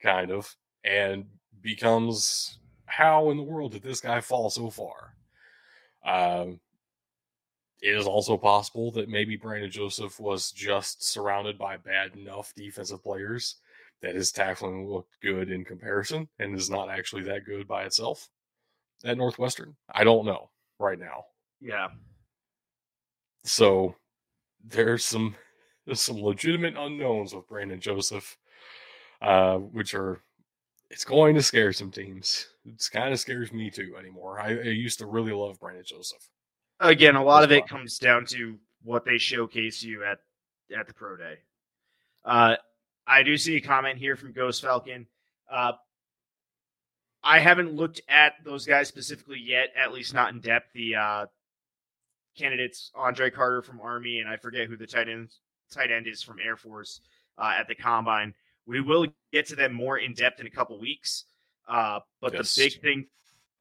kind of, and becomes how in the world did this guy fall so far? Um, it is also possible that maybe Brandon Joseph was just surrounded by bad enough defensive players that his tackling looked good in comparison and is not actually that good by itself at Northwestern. I don't know right now.
Yeah.
So there's some there's some legitimate unknowns with Brandon Joseph, uh, which are it's going to scare some teams. It's kind of scares me too anymore. I, I used to really love Brandon Joseph.
Again, a lot of it comes down to what they showcase you at at the pro day. Uh, I do see a comment here from Ghost Falcon. Uh, I haven't looked at those guys specifically yet, at least not in depth. The uh, candidates Andre Carter from Army, and I forget who the tight end tight end is from Air Force uh, at the combine. We will get to them more in depth in a couple weeks. Uh, but yes. the big thing,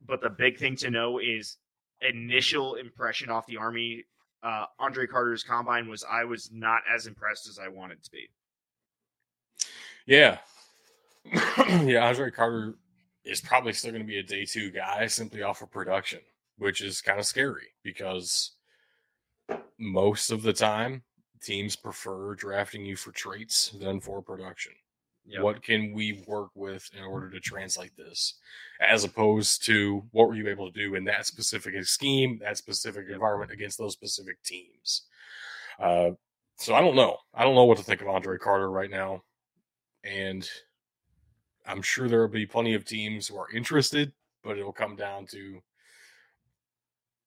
but the big thing to know is initial impression off the Army uh, Andre Carter's combine was I was not as impressed as I wanted to be.
Yeah. yeah, Andre Carter is probably still going to be a day two guy simply off of production, which is kind of scary because most of the time teams prefer drafting you for traits than for production. Yep. What can we work with in order to translate this, as opposed to what were you able to do in that specific scheme, that specific yep. environment against those specific teams? Uh, so I don't know. I don't know what to think of Andre Carter right now, and I'm sure there will be plenty of teams who are interested, but it'll come down to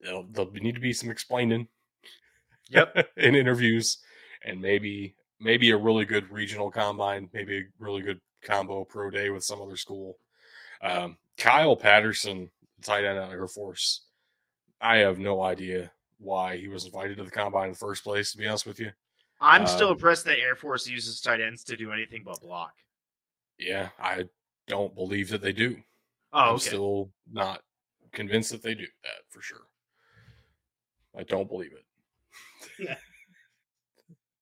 there'll need to be some explaining.
Yep.
in interviews, and maybe maybe a really good regional combine, maybe a really good combo pro day with some other school. Um, Kyle Patterson, tight end out of Air Force. I have no idea why he was invited to the combine in the first place. To be honest with you,
I'm um, still impressed that Air Force uses tight ends to do anything but block.
Yeah, I don't believe that they do.
Oh,
I'm still not convinced that they do that for sure. I don't believe it.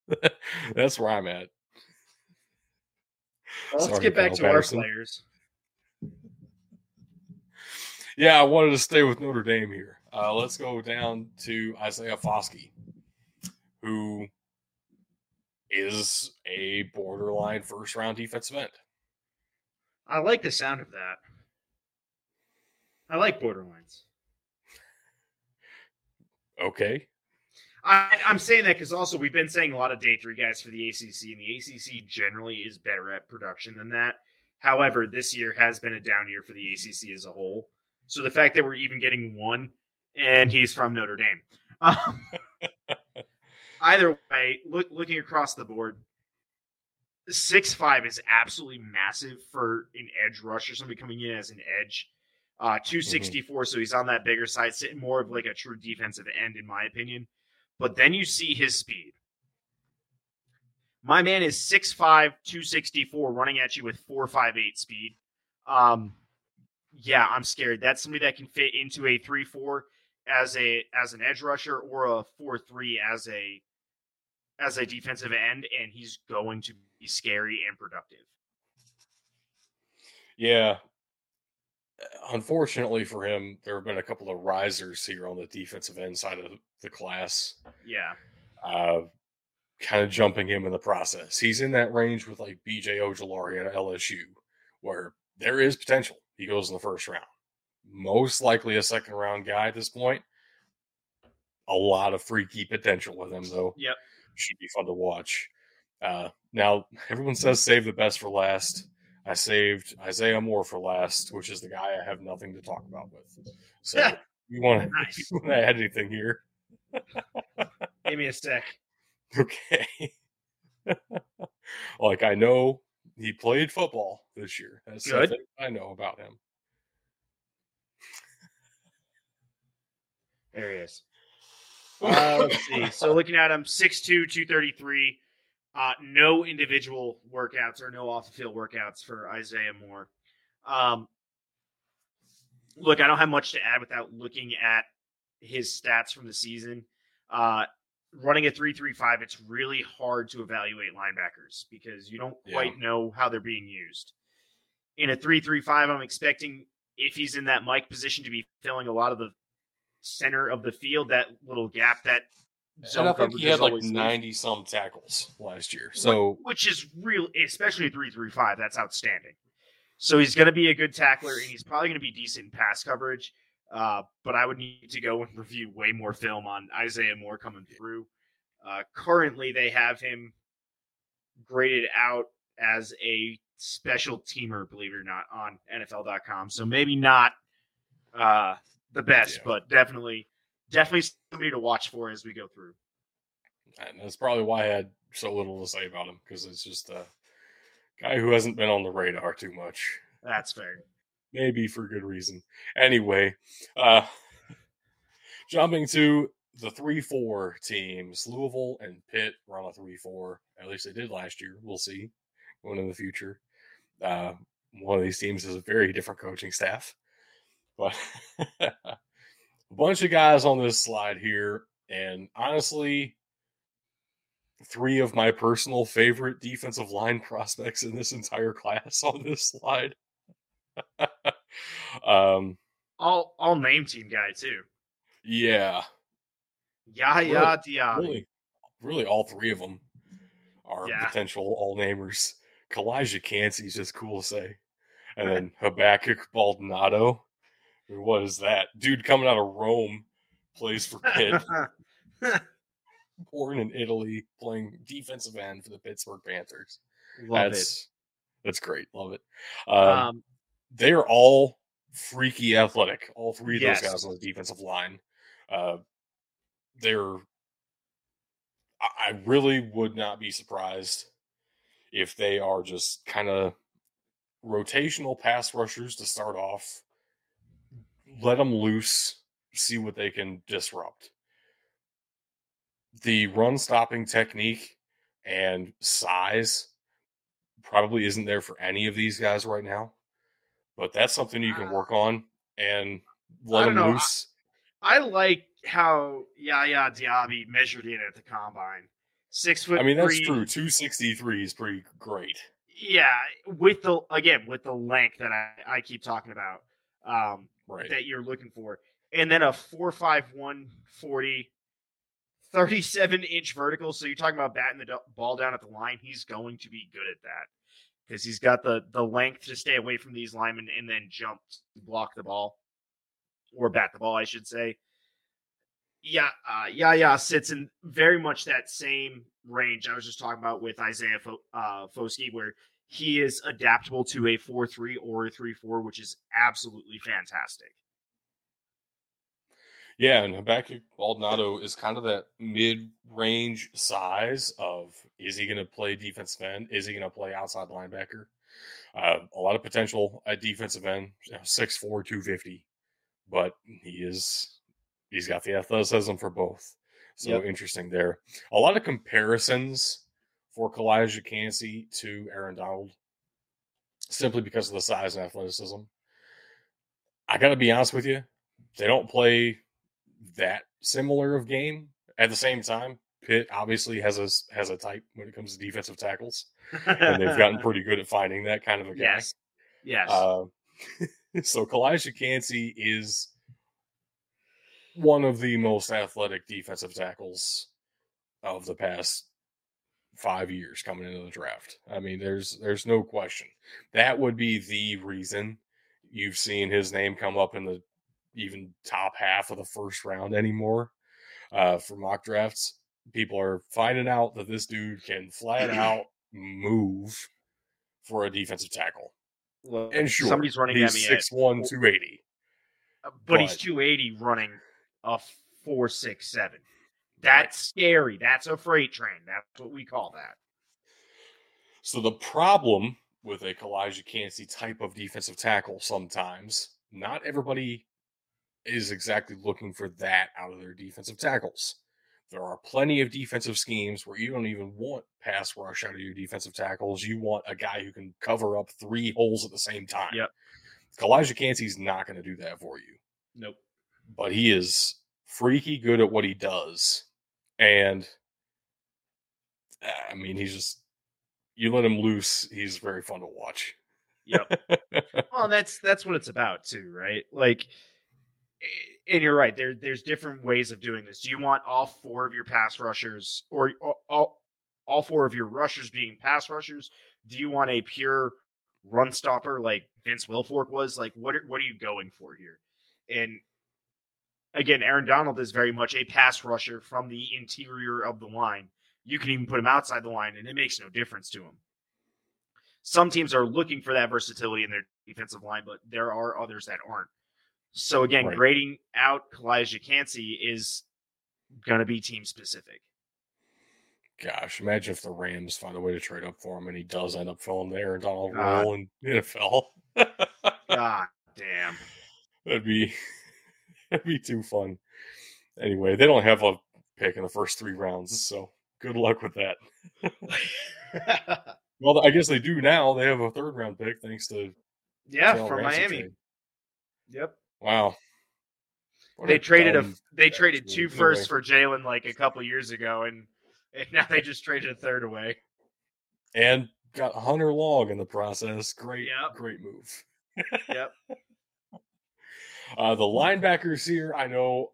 That's where I'm at.
Well, let's
Sorry,
get back
Kyle
to
Patterson.
our players.
Yeah, I wanted to stay with Notre Dame here. Uh, let's go down to Isaiah Foskey, who is a borderline first round defensive end.
I like the sound of that. I like borderlines.
Okay.
I, I'm saying that because also we've been saying a lot of day three guys for the ACC, and the ACC generally is better at production than that. However, this year has been a down year for the ACC as a whole. So the fact that we're even getting one, and he's from Notre Dame. Um, either way, look, looking across the board, six five is absolutely massive for an edge rusher, somebody coming in as an edge. Uh, 264, so he's on that bigger side, sitting more of like a true defensive end, in my opinion. But then you see his speed. My man is 6'5, 264, running at you with 458 speed. Um, yeah, I'm scared. That's somebody that can fit into a 3-4 as a as an edge rusher or a 4-3 as a as a defensive end, and he's going to be scary and productive.
Yeah. Unfortunately for him, there have been a couple of risers here on the defensive end side of the class,
Yeah.
uh, kind of jumping him in the process. He's in that range with like BJ Ojulari at LSU, where there is potential. He goes in the first round. Most likely a second round guy at this point. A lot of freaky potential with him, though.
Yep.
Should be fun to watch. Uh, now, everyone says save the best for last. I saved Isaiah Moore for last, which is the guy I have nothing to talk about with. So, you want to
Nice.
you add anything here?
Give me a sec.
Okay. like I know he played football this year. That's
Good.
I know about him.
There he is. Uh, let's see. So looking at him, 6'2", 233. Uh, no individual workouts or no off the field workouts for Isaiah Moore. Um, look, I don't have much to add without looking at his stats from the season. Uh, running a 335, it's really hard to evaluate linebackers because you don't quite
Yeah.
know how they're being used. In a 335, I'm expecting if he's in that Mike position to be filling a lot of the center of the field, that little gap that
And I think he had like ninety some tackles last year. So
which is real, especially three three five. That's outstanding. So he's going to be a good tackler, and he's probably going to be decent in pass coverage. Uh, but I would need to go and review way more film on Isaiah Moore coming through. Uh, currently, they have him graded out as a special teamer, believe it or not, on NFL.com. So maybe not uh, the best,
Yeah.
but definitely, definitely somebody to watch for as we go through.
and that's probably why I had so little to say about him because it's just a guy who hasn't been on the radar too much.
That's fair.
maybe for good reason. Anyway, uh jumping to the three four teams, Louisville and Pitt run a three four. At least they did last year. We'll see going in the future. Uh, one of these teams has a very different coaching staff, but a bunch of guys on this slide here, and honestly. Three of my personal favorite defensive line prospects in this entire class on this slide. um,
All all name team guy too.
yeah,
Yaya Diaby.
really, really, all three of them are
Yeah.
potential all namers. Calijah Kancey's just cool to say, and then Habakkuk Baldonado. What is that dude coming out of Rome? Plays for Pitt, born in Italy, playing defensive end for the Pittsburgh Panthers.
Love
that's that's great. Love it.
it.
Um,
Um,
they're all freaky athletic. All three of
Yes.
those guys on the defensive line. Uh, they're. I really would not be surprised if they are just kind of rotational pass rushers to start off. Let them loose, see what they can disrupt. The run stopping technique and size probably isn't there for any of these guys right now. but that's something you can uh, work on and let him
know. I-
loose.
I like how Yaya Diaby measured in at the combine. Six foot.
I mean, that's
three,
true. 263 is pretty great.
Yeah, with the again with the length that I, I keep talking about, um,
Right.
that you're looking for, and then a four five one forty. 37 inch vertical. So you're talking about batting the ball down at the line. He's going to be good at that because he's got the the length to stay away from these linemen and then jump to block the ball or bat the ball, I should say. Yeah, uh, yeah, yeah. Sits in very much that same range I was just talking about with Isaiah Fo- uh, Foskey, where he is adaptable to a four three or a three four, which is absolutely fantastic.
Yeah, and Habakkuk Baldonado is kind of that mid-range size of is he going to play defensive end? Is he going to play outside linebacker? Uh, a lot of potential at defensive end, you know, 6'4", 250, but he is he's got the athleticism for both. So
Yep.
interesting there. A lot of comparisons for Calijah Kancey to Aaron Donald, simply because of the size and athleticism. I got to be honest with you, they don't play that similar of game. At the same time, Pitt obviously has a has a type when it comes to defensive tackles, and they've gotten pretty good at finding that kind of a guy.
yes, yes.
Uh, so Calijah Kancey is one of the most athletic defensive tackles of the past five years coming into the draft. I mean, there's there's no question. That would be the reason you've seen his name come up in the even top half of the first round anymore uh, for mock drafts. People are finding out that this dude can flat out move for a defensive tackle.
Look,
And sure,
somebody's running
he's
at me, at,
6'1", 280.
but he's 280 running a four six seven. That's scary. That's a freight train. That's what we call that.
So the problem with a Calijah Kancey type of defensive tackle sometimes, not everybody is exactly looking for that out of their defensive tackles. There are plenty of defensive schemes where you don't even want pass rush out of your defensive tackles. You want a guy who can cover up three holes at the same time.
Yep.
Calijah Kancey's not going to do that for you.
Nope.
but he is freaky good at what he does. And uh, I mean, he's just you let him loose, he's very fun to watch.
Yep. Well, that's that's what it's about too, right? Like, and you're right. There, there's different ways of doing this. Do you want all four of your pass rushers, or all- all all four of your rushers being pass rushers? Do you want a pure run stopper like Vince Wilfork was? Like, what are, what are you going for here? And again, Aaron Donald is very much a pass rusher from the interior of the line. You can even put him outside the line, and it makes no difference to him. Some teams are looking for that versatility in their defensive line, but there are others that aren't. So again,
Right.
grading out Calijah Kancey is going to be team specific.
Gosh, imagine if the Rams find a way to trade up for him and he does end up filling the Aaron Donald
God.
role in NFL.
God damn.
that'd be that'd be too fun. Anyway, they don't have a pick in the first three rounds, so good luck with that. Well, I guess they do now. They have a third round pick thanks to
yeah, from
Ramsey
Miami.
trade.
Yep.
Wow. What
They traded a they traded two
Anyway,
firsts for Jalen like a couple years ago, and, and now they just traded a third away.
and got Hunter Long in the process. Great,
Yep.
great move.
Yep.
Uh, the linebackers here, I know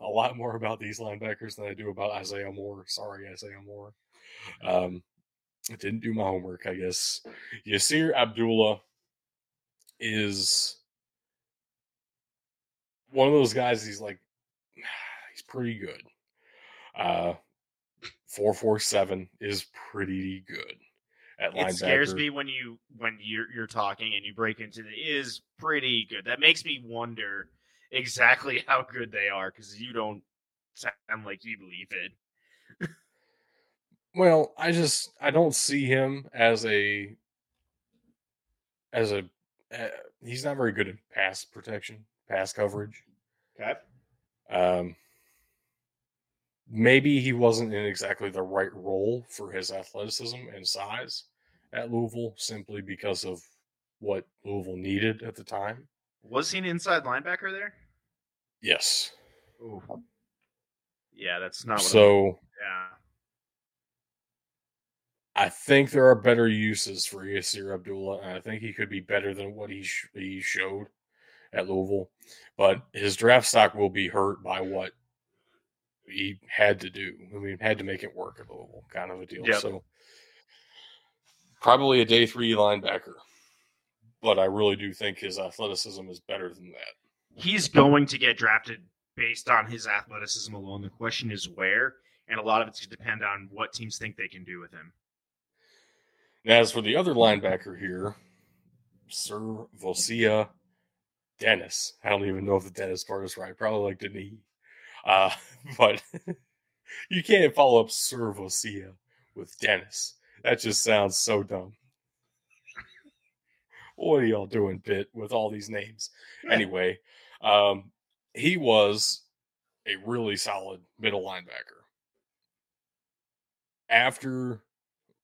a lot more about these linebackers than I do about Isaiah Moore. Sorry, Isaiah Moore. Um, I didn't do my homework, I guess. Yasir Abdullah is one of those guys. He's like, he's pretty good. Uh, four four seven is pretty good at linebacker.
It scares me when you when you're you're talking and you break into the is pretty good. That makes me wonder exactly how good they are because you don't sound like you believe it.
Well, I just I don't see him as a as a uh, he's not very good at pass protection, pass coverage.
Okay.
Um maybe he wasn't in exactly the right role for his athleticism and size at Louisville simply because of what Louisville needed at the time.
Was he an inside linebacker there?
Yes.
Ooh. Yeah, that's not what
So
yeah.
I think there are better uses for Yasir Abdullah, and I think he could be better than what he sh- he showed at Louisville. But his draft stock will be hurt by what he had to do. I mean, had to make it work at Louisville, kind of a deal.
Yep.
So probably a day three linebacker, but I really do think his athleticism is better than that.
He's going to get drafted based on his athleticism alone. The question is where, and a lot of it's going to depend on what teams think they can do with him.
Now, as for the other linebacker here, Sir Vosia Dennis. I don't even know if the Dennis part is right. Probably like Denis. Uh, but you can't follow up SirVocea with Dennis. That just sounds so dumb. What are y'all doing, Pitt, with all these names? Anyway, um, he was a really solid middle linebacker. After,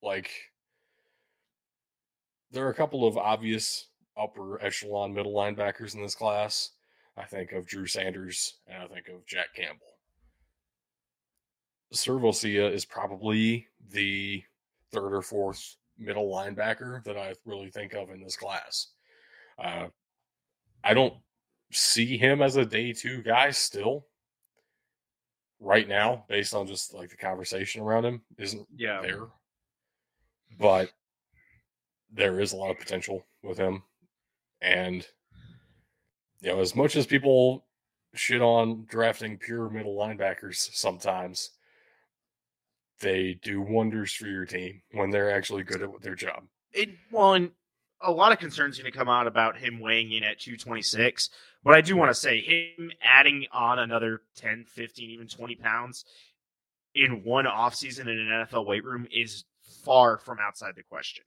like, there are a couple of obvious upper echelon middle linebackers in this class. I think of Drew Sanders and I think of Jack Campbell. SirVocea is probably the third or fourth middle linebacker that I really think of in this class. Uh, I don't see him as a day two guy still right now, based on just like the conversation around him, isn't
Yeah.
there. But there is a lot of potential with him. And, you know, as much as people shit on drafting pure middle linebackers sometimes, they do wonders for your team when they're actually good at their job.
It, well, a lot of concerns going to come out about him weighing in at 226. But I do want to say him adding on another 10, 15, even 20 pounds in one offseason in an NFL weight room is far from outside the question.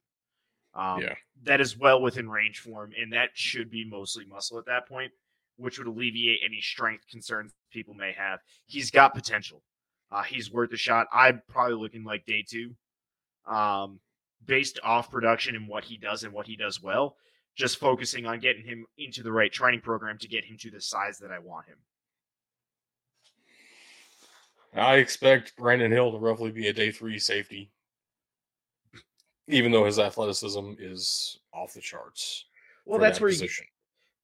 Um,
Yeah.
That is well within range for him, and that should be mostly muscle at that point, which would alleviate any strength concerns people may have. He's got potential. Uh, he's worth a shot. I'm probably looking like day two, um, based off production and what he does and what he does well. Just focusing on getting him into the right training program to get him to the size that I want him.
I expect Brandon Hill to roughly be a day three safety, even though his athleticism is off the charts.
Well, that's
that
where you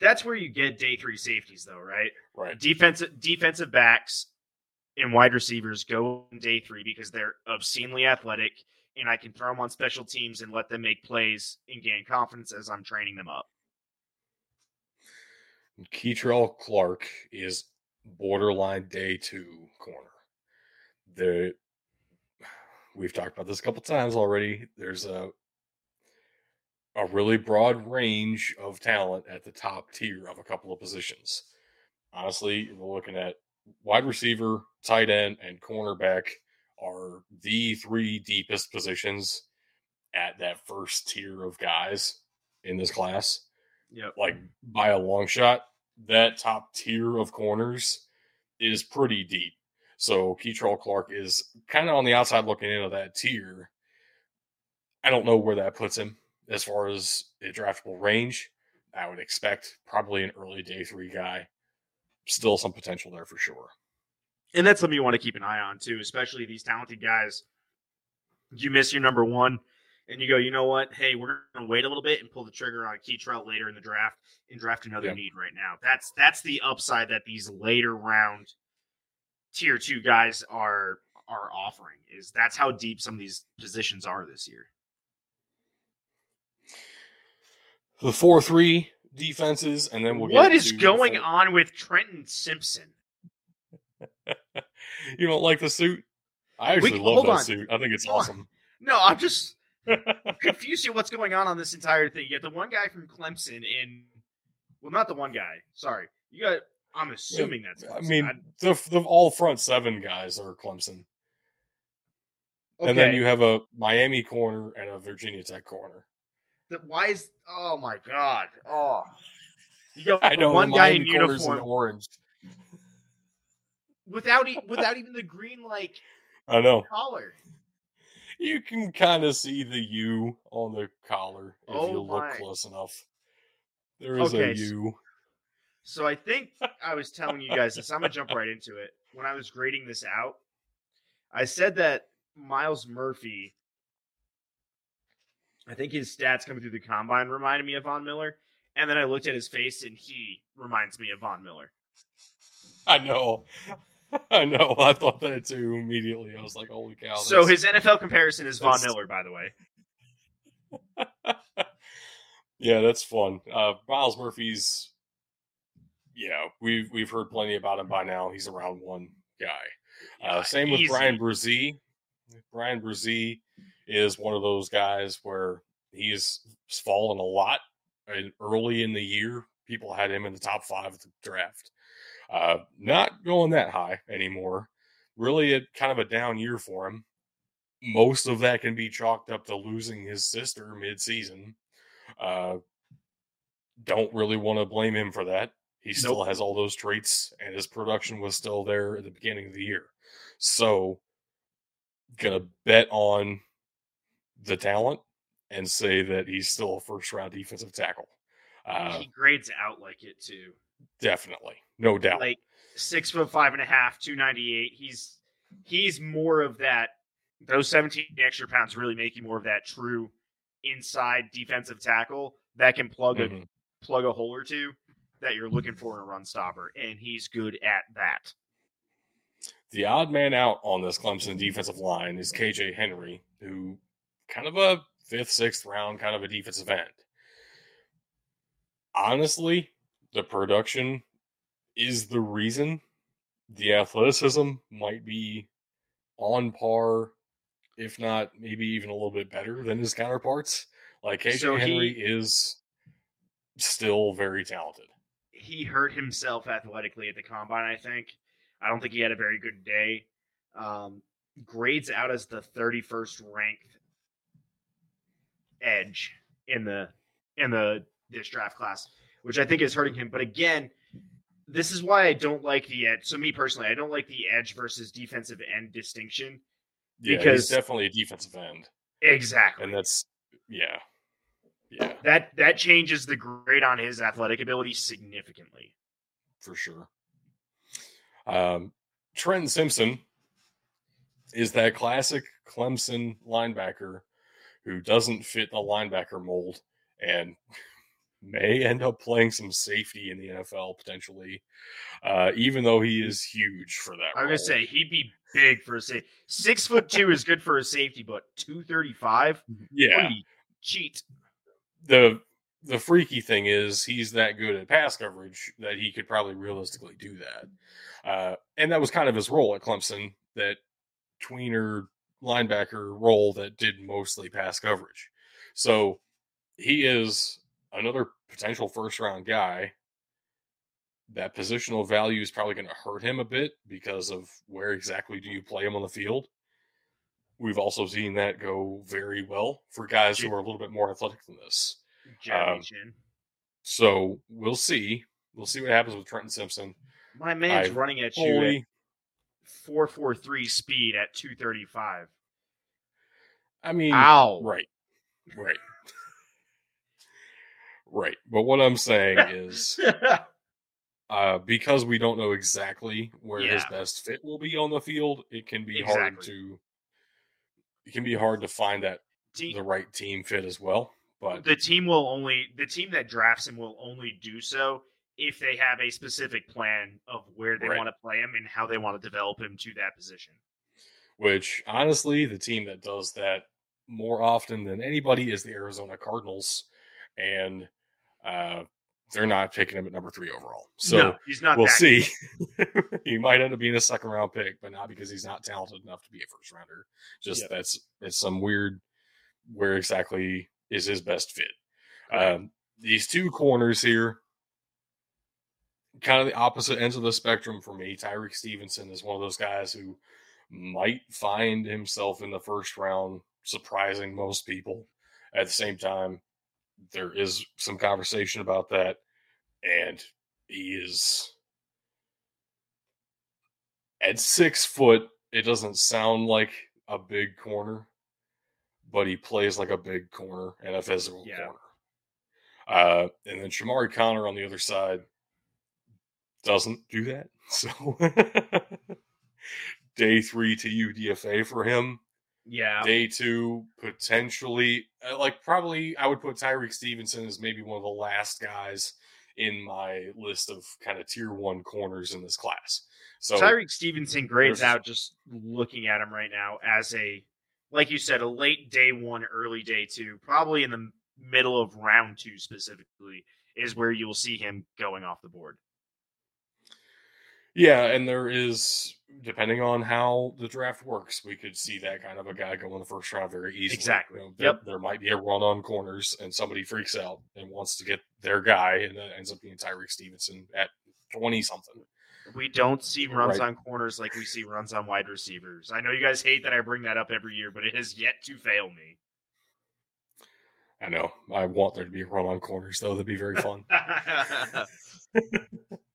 that's where you get day three safeties, though, right?
right.
defensive defensive backs and wide receivers go in day three because they're obscenely athletic, and I can throw them on special teams and let them make plays and gain confidence as I'm training them up.
Kei'Trel Clark is borderline day two corner. The we've talked about this a couple times already. There's a a really broad range of talent at the top tier of a couple of positions. Honestly, we're looking at wide receiver, tight end, and cornerback are the three deepest positions at that first tier of guys in this class
Yep.
like by a long shot, that top tier of corners is pretty deep. So Kei'Trel Clark is kind of on the outside looking into that tier. I don't know where that puts him as far as a draftable range. I would expect probably an early day three guy. Still some potential there for sure.
And that's something you want to keep an eye on too, especially these talented guys. You miss your number one, and you go, you know what? Hey, we're going to wait a little bit and pull the trigger on Kei'Trel later in the draft and draft another
Yeah.
need right now. That's that's the upside that these later round tier two guys are are offering. Is that's how deep some of these positions are this year.
The four three defenses, and then we'll get
what is going on with Trenton Simpson?
You don't like the suit? I actually love
hold
that
on.
suit. I think it's
Hold on.
awesome.
No, I'm just confused here what's going on on this entire thing. You got the one guy from Clemson in, well, not the one guy. Sorry, you got. I'm assuming that's.
I mean, the, the all front seven guys are Clemson,
okay.
and then you have a Miami corner and a Virginia Tech corner.
That why is? Oh my god! Oh, you got
I know
one guy in uniform
in orange.
without e- without even the green like
I know
collar.
you can kind of see the U on the collar if
Oh
you look
my.
close enough. There is
Okay,
a U.
So I think I was telling you guys this. I'm gonna jump right into it. When I was grading this out, I said that Myles Murphy. I think his stats coming through the combine reminded me of Von Miller, and then I looked at his face and he reminds me of Von Miller.
I know. I know. I thought that too immediately. I was like, holy cow.
so his NFL comparison is Von Miller, by the way.
yeah, that's fun. Uh, Myles Murphy's, yeah, we've we've heard plenty about him by now. He's a round one guy. Uh, same with
easy.
Bryan Bresee. Bryan Bresee is one of those guys where he's fallen a lot and early in the year. People had him in the top five of the draft. Uh, not going that high anymore. Really, a kind of a down year for him. Most of that can be chalked up to losing his sister mid-season. Uh, don't really want to blame him for that. He still
Nope.
has all those traits, and his production was still there at the beginning of the year. So, gonna bet on the talent and say that he's still a first round defensive tackle. Uh,
he grades out like it too.
definitely, no doubt.
Like six foot five and a half, two ninety eight. He's he's more of that. Those seventeen extra pounds really make you more of that true inside defensive tackle that can plug a
Mhm.
plug a hole or two that you're looking for in a run stopper, and he's good at that.
The odd man out on this Clemson defensive line is KJ Henry, who kind of a fifth, sixth round kind of a defensive end. Honestly, the production is the reason. The athleticism might be on par, if not maybe even a little bit better than his counterparts. Like KJ
So he-
Henry is still very talented.
He hurt himself athletically at the combine. I think. I don't think he had a very good day. Um, grades out as the 31st ranked edge in the in the this draft class, which I think is hurting him. But again, this is why I don't like the edge. So me personally, I don't like the edge versus defensive end distinction.
Yeah,
Because-
he's definitely a defensive end,
Exactly.
and that's yeah, yeah.
that that changes the grade on his athletic ability significantly.
for sure. Um, Trenton Simpson is that classic Clemson linebacker who doesn't fit the linebacker mold and may end up playing some safety in the NFL potentially, uh, even though he is huge for that.
I'm
role.
gonna say he'd be big for a safety. Six foot two is good for a safety, but two thirty five.
yeah.
cheat.
The the freaky thing is he's that good at pass coverage that he could probably realistically do that. Uh, and that was kind of his role at Clemson, that tweener linebacker role that did mostly pass coverage. So he is another potential first round guy. That positional value is probably going to hurt him a bit because of where exactly do you play him on the field. We've also seen that go very well for guys who are a little bit more athletic than this. Um, So we'll see. We'll see what happens with Trenton Simpson.
My man's
I
running at you at four four three speed at two thirty five.
I mean,
Ow!
right, right, right. But what I'm saying is, uh, because we don't know exactly where his best fit will be on the field, it can be hard to. It can be hard to find that
Team-
the right team fit as well. But
the team will only the team that drafts him will only do so if they have a specific plan of where they
Right.
want to play him and how they want to develop him to that position.
which honestly, the team that does that more often than anybody is the Arizona Cardinals, and uh, they're not picking him at number three overall. So
no, he's not.
we'll
that
see. he might end up being a second round pick, but not because he's not talented enough to be a first rounder. Just
Yep.
that's it's some weird where exactly is his best fit. Um, these two corners here, kind of the opposite ends of the spectrum for me. Tyrique Stevenson is one of those guys who might find himself in the first round, surprising most people. At the same time, there is some conversation about that, and he is at six foot. It doesn't sound like a big corner, but he plays like a big corner and a physical
Yeah.
corner. Uh, and then Shamari Connor on the other side doesn't do that. So day three to UDFA for him.
Yeah.
Day two, potentially, uh, like probably, I would put Tyrique Stevenson as maybe one of the last guys in my list of kind of tier one corners in this class. So
Tyrique Stevenson grades out just looking at him right now as a, like you said, a late day one, early day two, probably in the middle of round two specifically, is where you will see him going off the board.
Yeah, and there is depending on how the draft works, we could see that kind of a guy go in the first round very easily.
Exactly.
You know, there,
Yep.
there might be a run on corners, and somebody freaks out and wants to get their guy, and that ends up being Tyrique Stevenson at twenty something.
We don't see runs
Right.
on corners like we see runs on wide receivers. I know you guys hate that I bring that up every year, but it has yet to fail me.
I know. I want there to be a run on corners, though. That'd be very fun.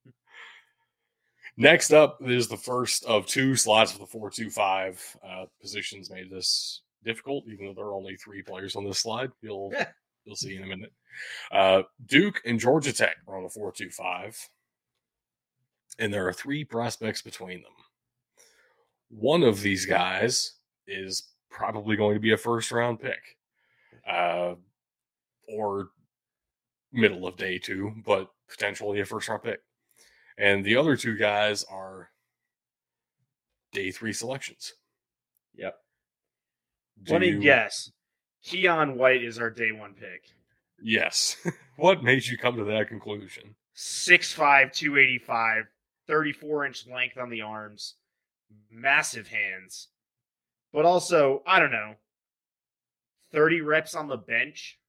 Next up is the first of two slots for the four-two-five. Uh, positions made this difficult, even though there are only three players on this slide. You'll you'll see in a minute. Uh, Duke and Georgia Tech are on the four-two-five, and there are three prospects between them. One of these guys is probably going to be a first-round pick, uh, or middle of day two, but potentially a first-round pick and the other two guys are day three selections.
Yep.
Do
Let me
you-
guess. Keion White is our day one pick.
Yes. what made you come to that conclusion?
6'5, 285, 34 inch length on the arms, massive hands, but also, I don't know, 30 reps on the bench.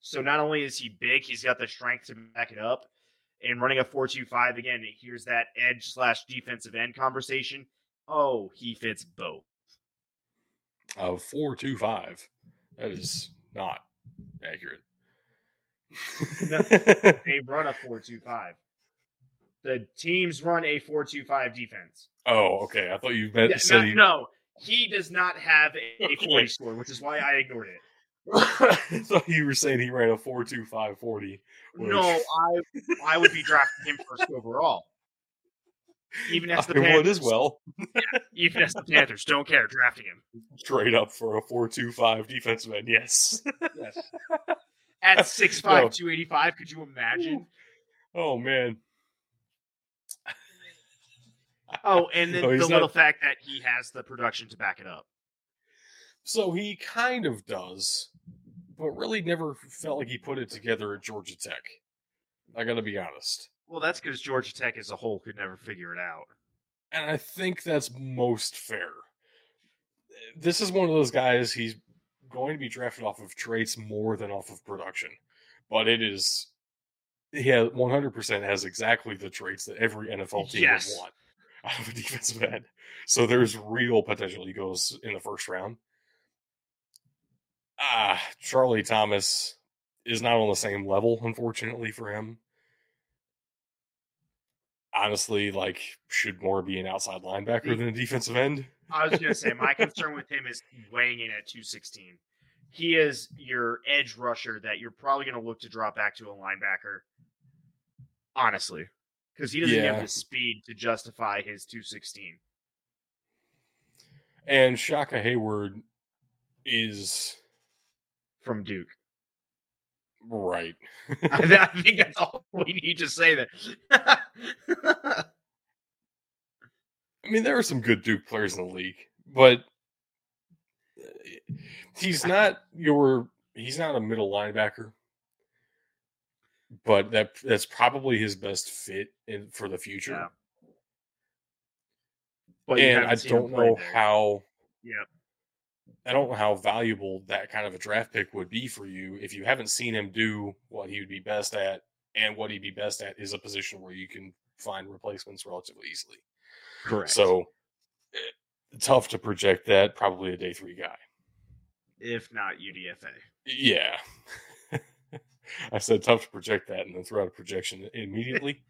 So not only is he big, he's got the strength to back it up. And running a 4.25 again, here's that edge slash defensive end conversation. Oh, he fits both.
Of four two five. That is not accurate.
They run a 4.25. The teams run a 4.25 defense.
oh, okay. I thought you meant
Yeah, no,
he-
no, he does not have a, a 40 score, which is why I ignored it.
Thought you were saying he ran a four two five forty.
No, I I would be drafting him first overall. Even as the
I would
Panthers,
as well.
even as the Panthers don't care drafting him.
Trade up for a four two five defensive end. Yes.
Yes. At 6'5",
No.
285, could you imagine?
Oh man.
Oh, and then
No, oh,
the
he's
little fact that he has the production to back it up.
So he kind of does, but really never felt like he put it together at Georgia Tech. I got to be honest.
Well, that's because Georgia Tech as a whole could never figure it out.
And I think that's most fair. This is one of those guys, he's going to be drafted off of traits more than off of production. But it is, he has 100% has exactly the traits that every NFL team
Yes.
would want out of a defensive end. So there's real potential he goes in the first round. Ah, Charlie Thomas is not on the same level, unfortunately for him. Honestly, like, should more be an outside linebacker than a defensive end.
I was gonna say my concern with him is weighing in at 216. He is your edge rusher that you're probably gonna look to drop back to a linebacker. Honestly. Because he doesn't
Yeah.
have the speed to justify his 216.
And Shaka Heyward is
from Duke.
right.
I, I think that's all we need to say there.
I mean, there are some good Duke players in the league, but uh, he's not your he's not a middle linebacker. But that that's probably his best fit in for the future.
Yeah. but
and I don't know
there.
how
Yep.
I don't know how valuable that kind of a draft pick would be for you if you haven't seen him do what he would be best at, and what he'd be best at is a position where you can find replacements relatively easily.
Correct.
So eh, tough to project that. Probably a day three guy.
if not UDFA.
Yeah. I said tough to project that and then throw out a projection immediately.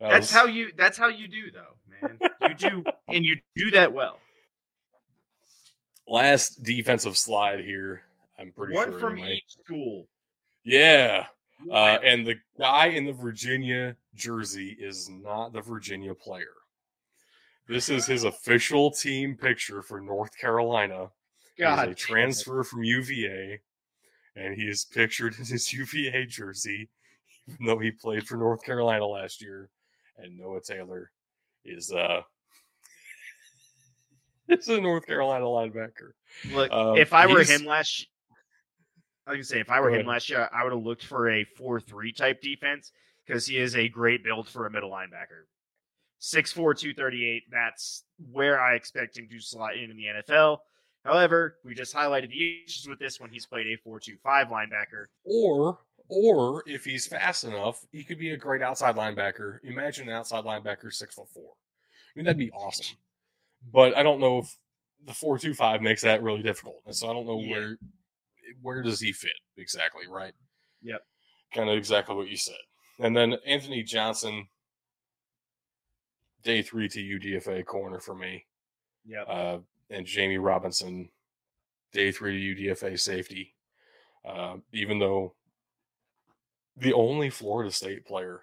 That
That's
was-
how you. That's how you do, though, man. You do, and you do that well.
Last defensive slide here. I'm pretty sure
One
sure.
from
anyway.
each school.
Yeah. Uh, and the guy in the Virginia jersey is not the Virginia player. This is his official team picture for North Carolina.
God,
a transfer from UVA, and he is pictured in his UVA jersey, even though he played for North Carolina last year. And Noah Taylor is uh is a North Carolina linebacker.
Look,
Um,
if I were him last, I can say if I were him
ahead.
last year, I would have looked for a four-three type defense because he is a great build for a middle linebacker. 6'4", 238, That's where I expect him to slot in in the NFL. However, we just highlighted the issues with this when he's played a 4-2-5 linebacker.
Or or if he's fast enough, he could be a great outside linebacker. Imagine an outside linebacker six foot four. I mean that'd be awesome. But I don't know if the four two five makes that really difficult. And so I don't know
Yeah.
where where does he fit exactly, right?
Yep.
Kind of exactly what you said. And then Anthony Johnson, day three to UDFA corner for me.
Yep.
Uh, and Jammie Robinson, day three to UDFA safety. Uh, even though the only Florida State player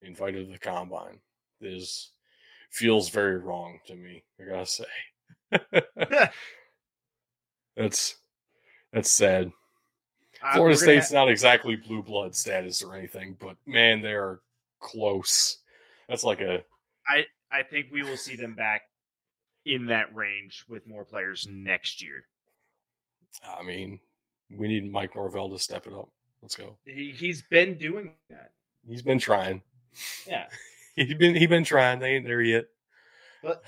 invited to the combine is feels very wrong to me. I gotta say, that's that's sad.
Uh,
Florida State's not exactly blue blood status or anything, but man, they are close. That's like a.
I I think we will see them back in that range with more players next year.
I mean, we need Mike Norvell to step it up. Let's go.
He, he's been doing that.
He's been trying.
Yeah.
He's been he been trying. They ain't there yet.
But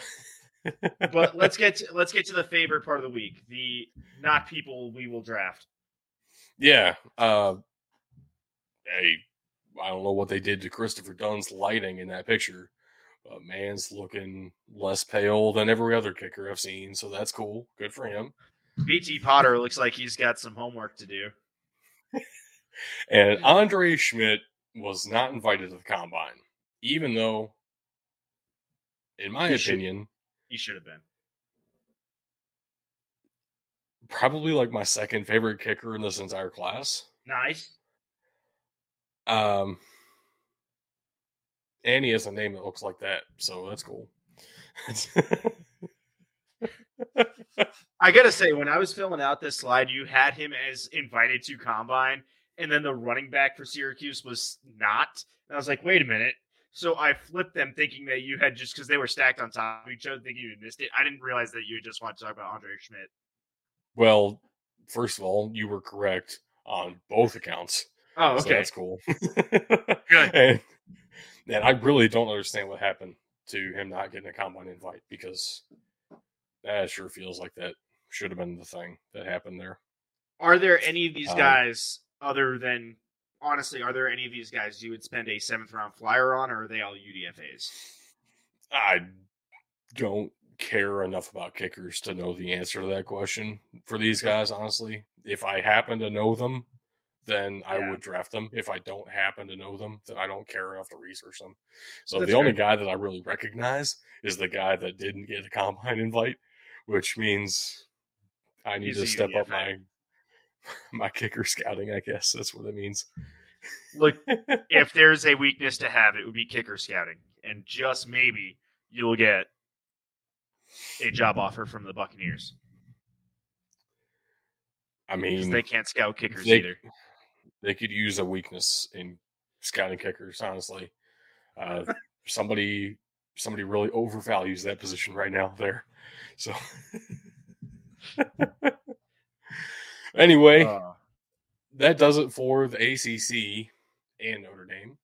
but let's get to, let's get to the favorite part of the week. The not people we will draft.
yeah. Uh, hey, I don't know what they did to Christopher Dunn's lighting in that picture, but man's looking less pale than every other kicker I've seen. So that's cool. Good for him.
BT Potter looks like he's got some homework to do.
And Andre Szmyt was not invited to the combine, even though, in my
He should-
opinion,
He should have been.
probably like my second favorite kicker in this entire class.
Nice.
Um, and he has a name that looks like that, so that's cool.
I gotta say, when I was filling out this slide, you had him as invited to combine, and then the running back for Syracuse was not. And I was like, wait a minute. So I flipped them, thinking that you had just because they were stacked on top of each other, thinking you had missed it. I didn't realize that you just wanted to talk about Andre Szmyt.
well, first of all, you were correct on both accounts.
Oh,
So that's cool.
Good.
And, and I really don't understand what happened to him not getting a combine invite because that sure feels like that should have been the thing that happened there.
Are there any of these
Um,
guys other than honestly? Are there any of these guys you would spend a seventh round flyer on, or are they all UDFA's?
I don't care enough about kickers to know the answer to that question for these guys, honestly. If I happen to know them, then I would draft them. If I don't happen to know them, then I don't care enough to research them. So
That's
the only guy that I really recognize is the guy that didn't get a combine invite, which means I need
He's
to step up my
UDFA.
my kicker scouting, I guess. That's what it means.
Look, if there's a weakness to have, it would be kicker scouting, and just maybe you'll get a job offer from the Buccaneers
I mean,
they can't scout kickers
they-
either.
they could use a weakness in scouting kickers. Honestly, uh, somebody somebody really overvalues that position right now there. So anyway,
Uh,
that does it for the ACC and Notre Dame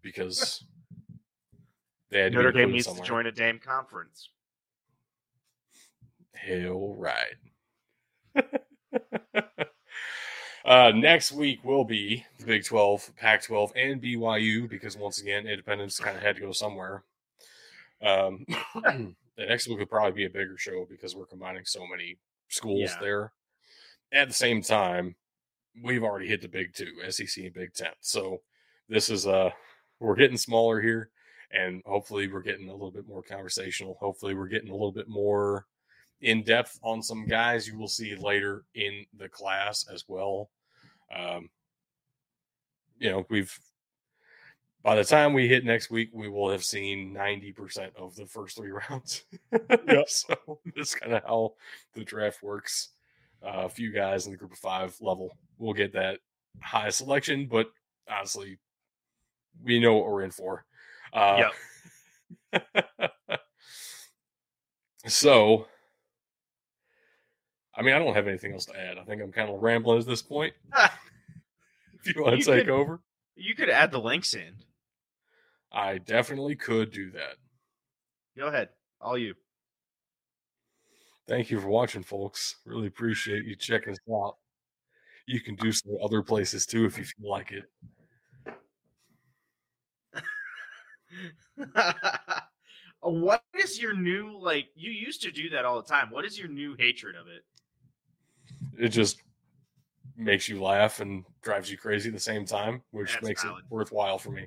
because they had to
Notre Dame needs
somewhere.
to join a Dame conference.
Hell right. uh, next week will be the Big 12, Pac 12, and BYU because once again, Independence kind of had to go somewhere. Um, the next week would probably be a bigger show because we're combining so many schools
Yeah.
there. At the same time, we've already hit the Big Two, SEC and Big Ten. So this is uh we're getting smaller here, and hopefully we're getting a little bit more conversational. Hopefully we're getting a little bit more in depth on some guys you will see later in the class as well. Um, you know, we've by the time we hit next week, we will have seen 90% of the first three rounds.
Yep.
so that's kind of how the draft works. Uh, a few guys in the group of five level will get that high selection, but honestly, we know what we're in for. Uh, so, I mean, I don't have anything else to add. I think I'm kind of rambling at this point. if you want
You
to take
could-
over,
You could add the links in.
I definitely could do that.
Go ahead. All you.
Thank you for watching, folks. Really appreciate you checking us out. You can do some other places too if you feel like it.
Uh, what is your new like? You used to do that all the time. What is your new hatred of it?
It just makes you laugh and drives you crazy at the same time, which
That's
makes
valid.
it worthwhile for me.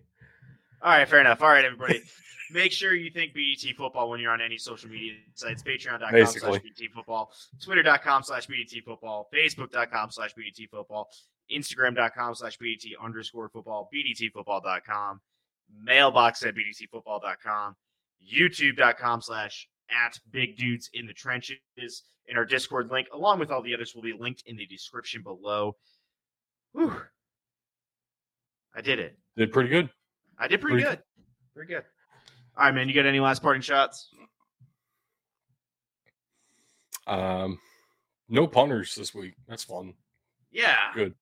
All right, fair enough. All right, everybody. Make sure you think BDT football when you're on any social media sites. Patreon.com slash
Basically.
BDT football, Twitter.com slash BDT football, Facebook.com slash BDT football, Instagram.com slash BDT underscore football, BDTfootball.com, mailbox at BDTfootball.com, YouTube.com slash at Big Dudes in the Trenches, and our Discord link, along with all the others, will be linked in the description below. Whew. I did it.
Did pretty good.
I did pretty,
Pretty-
good. Pretty good. All right, man. You got any last parting shots?
Um, no punters this week. That's fun.
Yeah.
Good.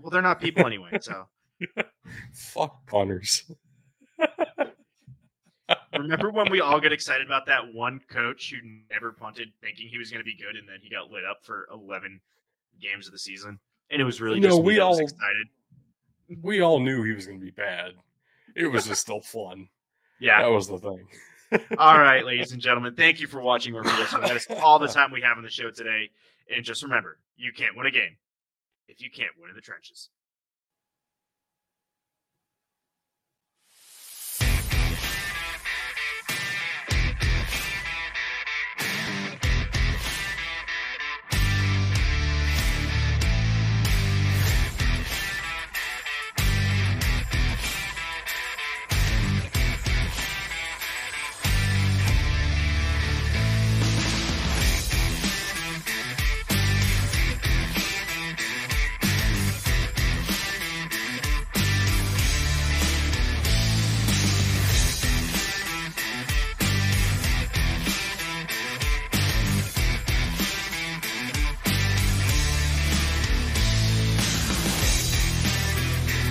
Well, they're not people anyway, so
Fuck punters.
remember when we all get excited about that one coach who never punted, thinking he was going to be good, and then he got lit up for eleven games of the season, and it was really
No,
just
we all-
excited.
We all knew he was going to be bad. It was just still fun.
Yeah.
That was the thing.
all right, ladies and gentlemen, thank you for watching or for listening. That is all the time we have on the show today. And just remember, you can't win a game if you can't win in the trenches.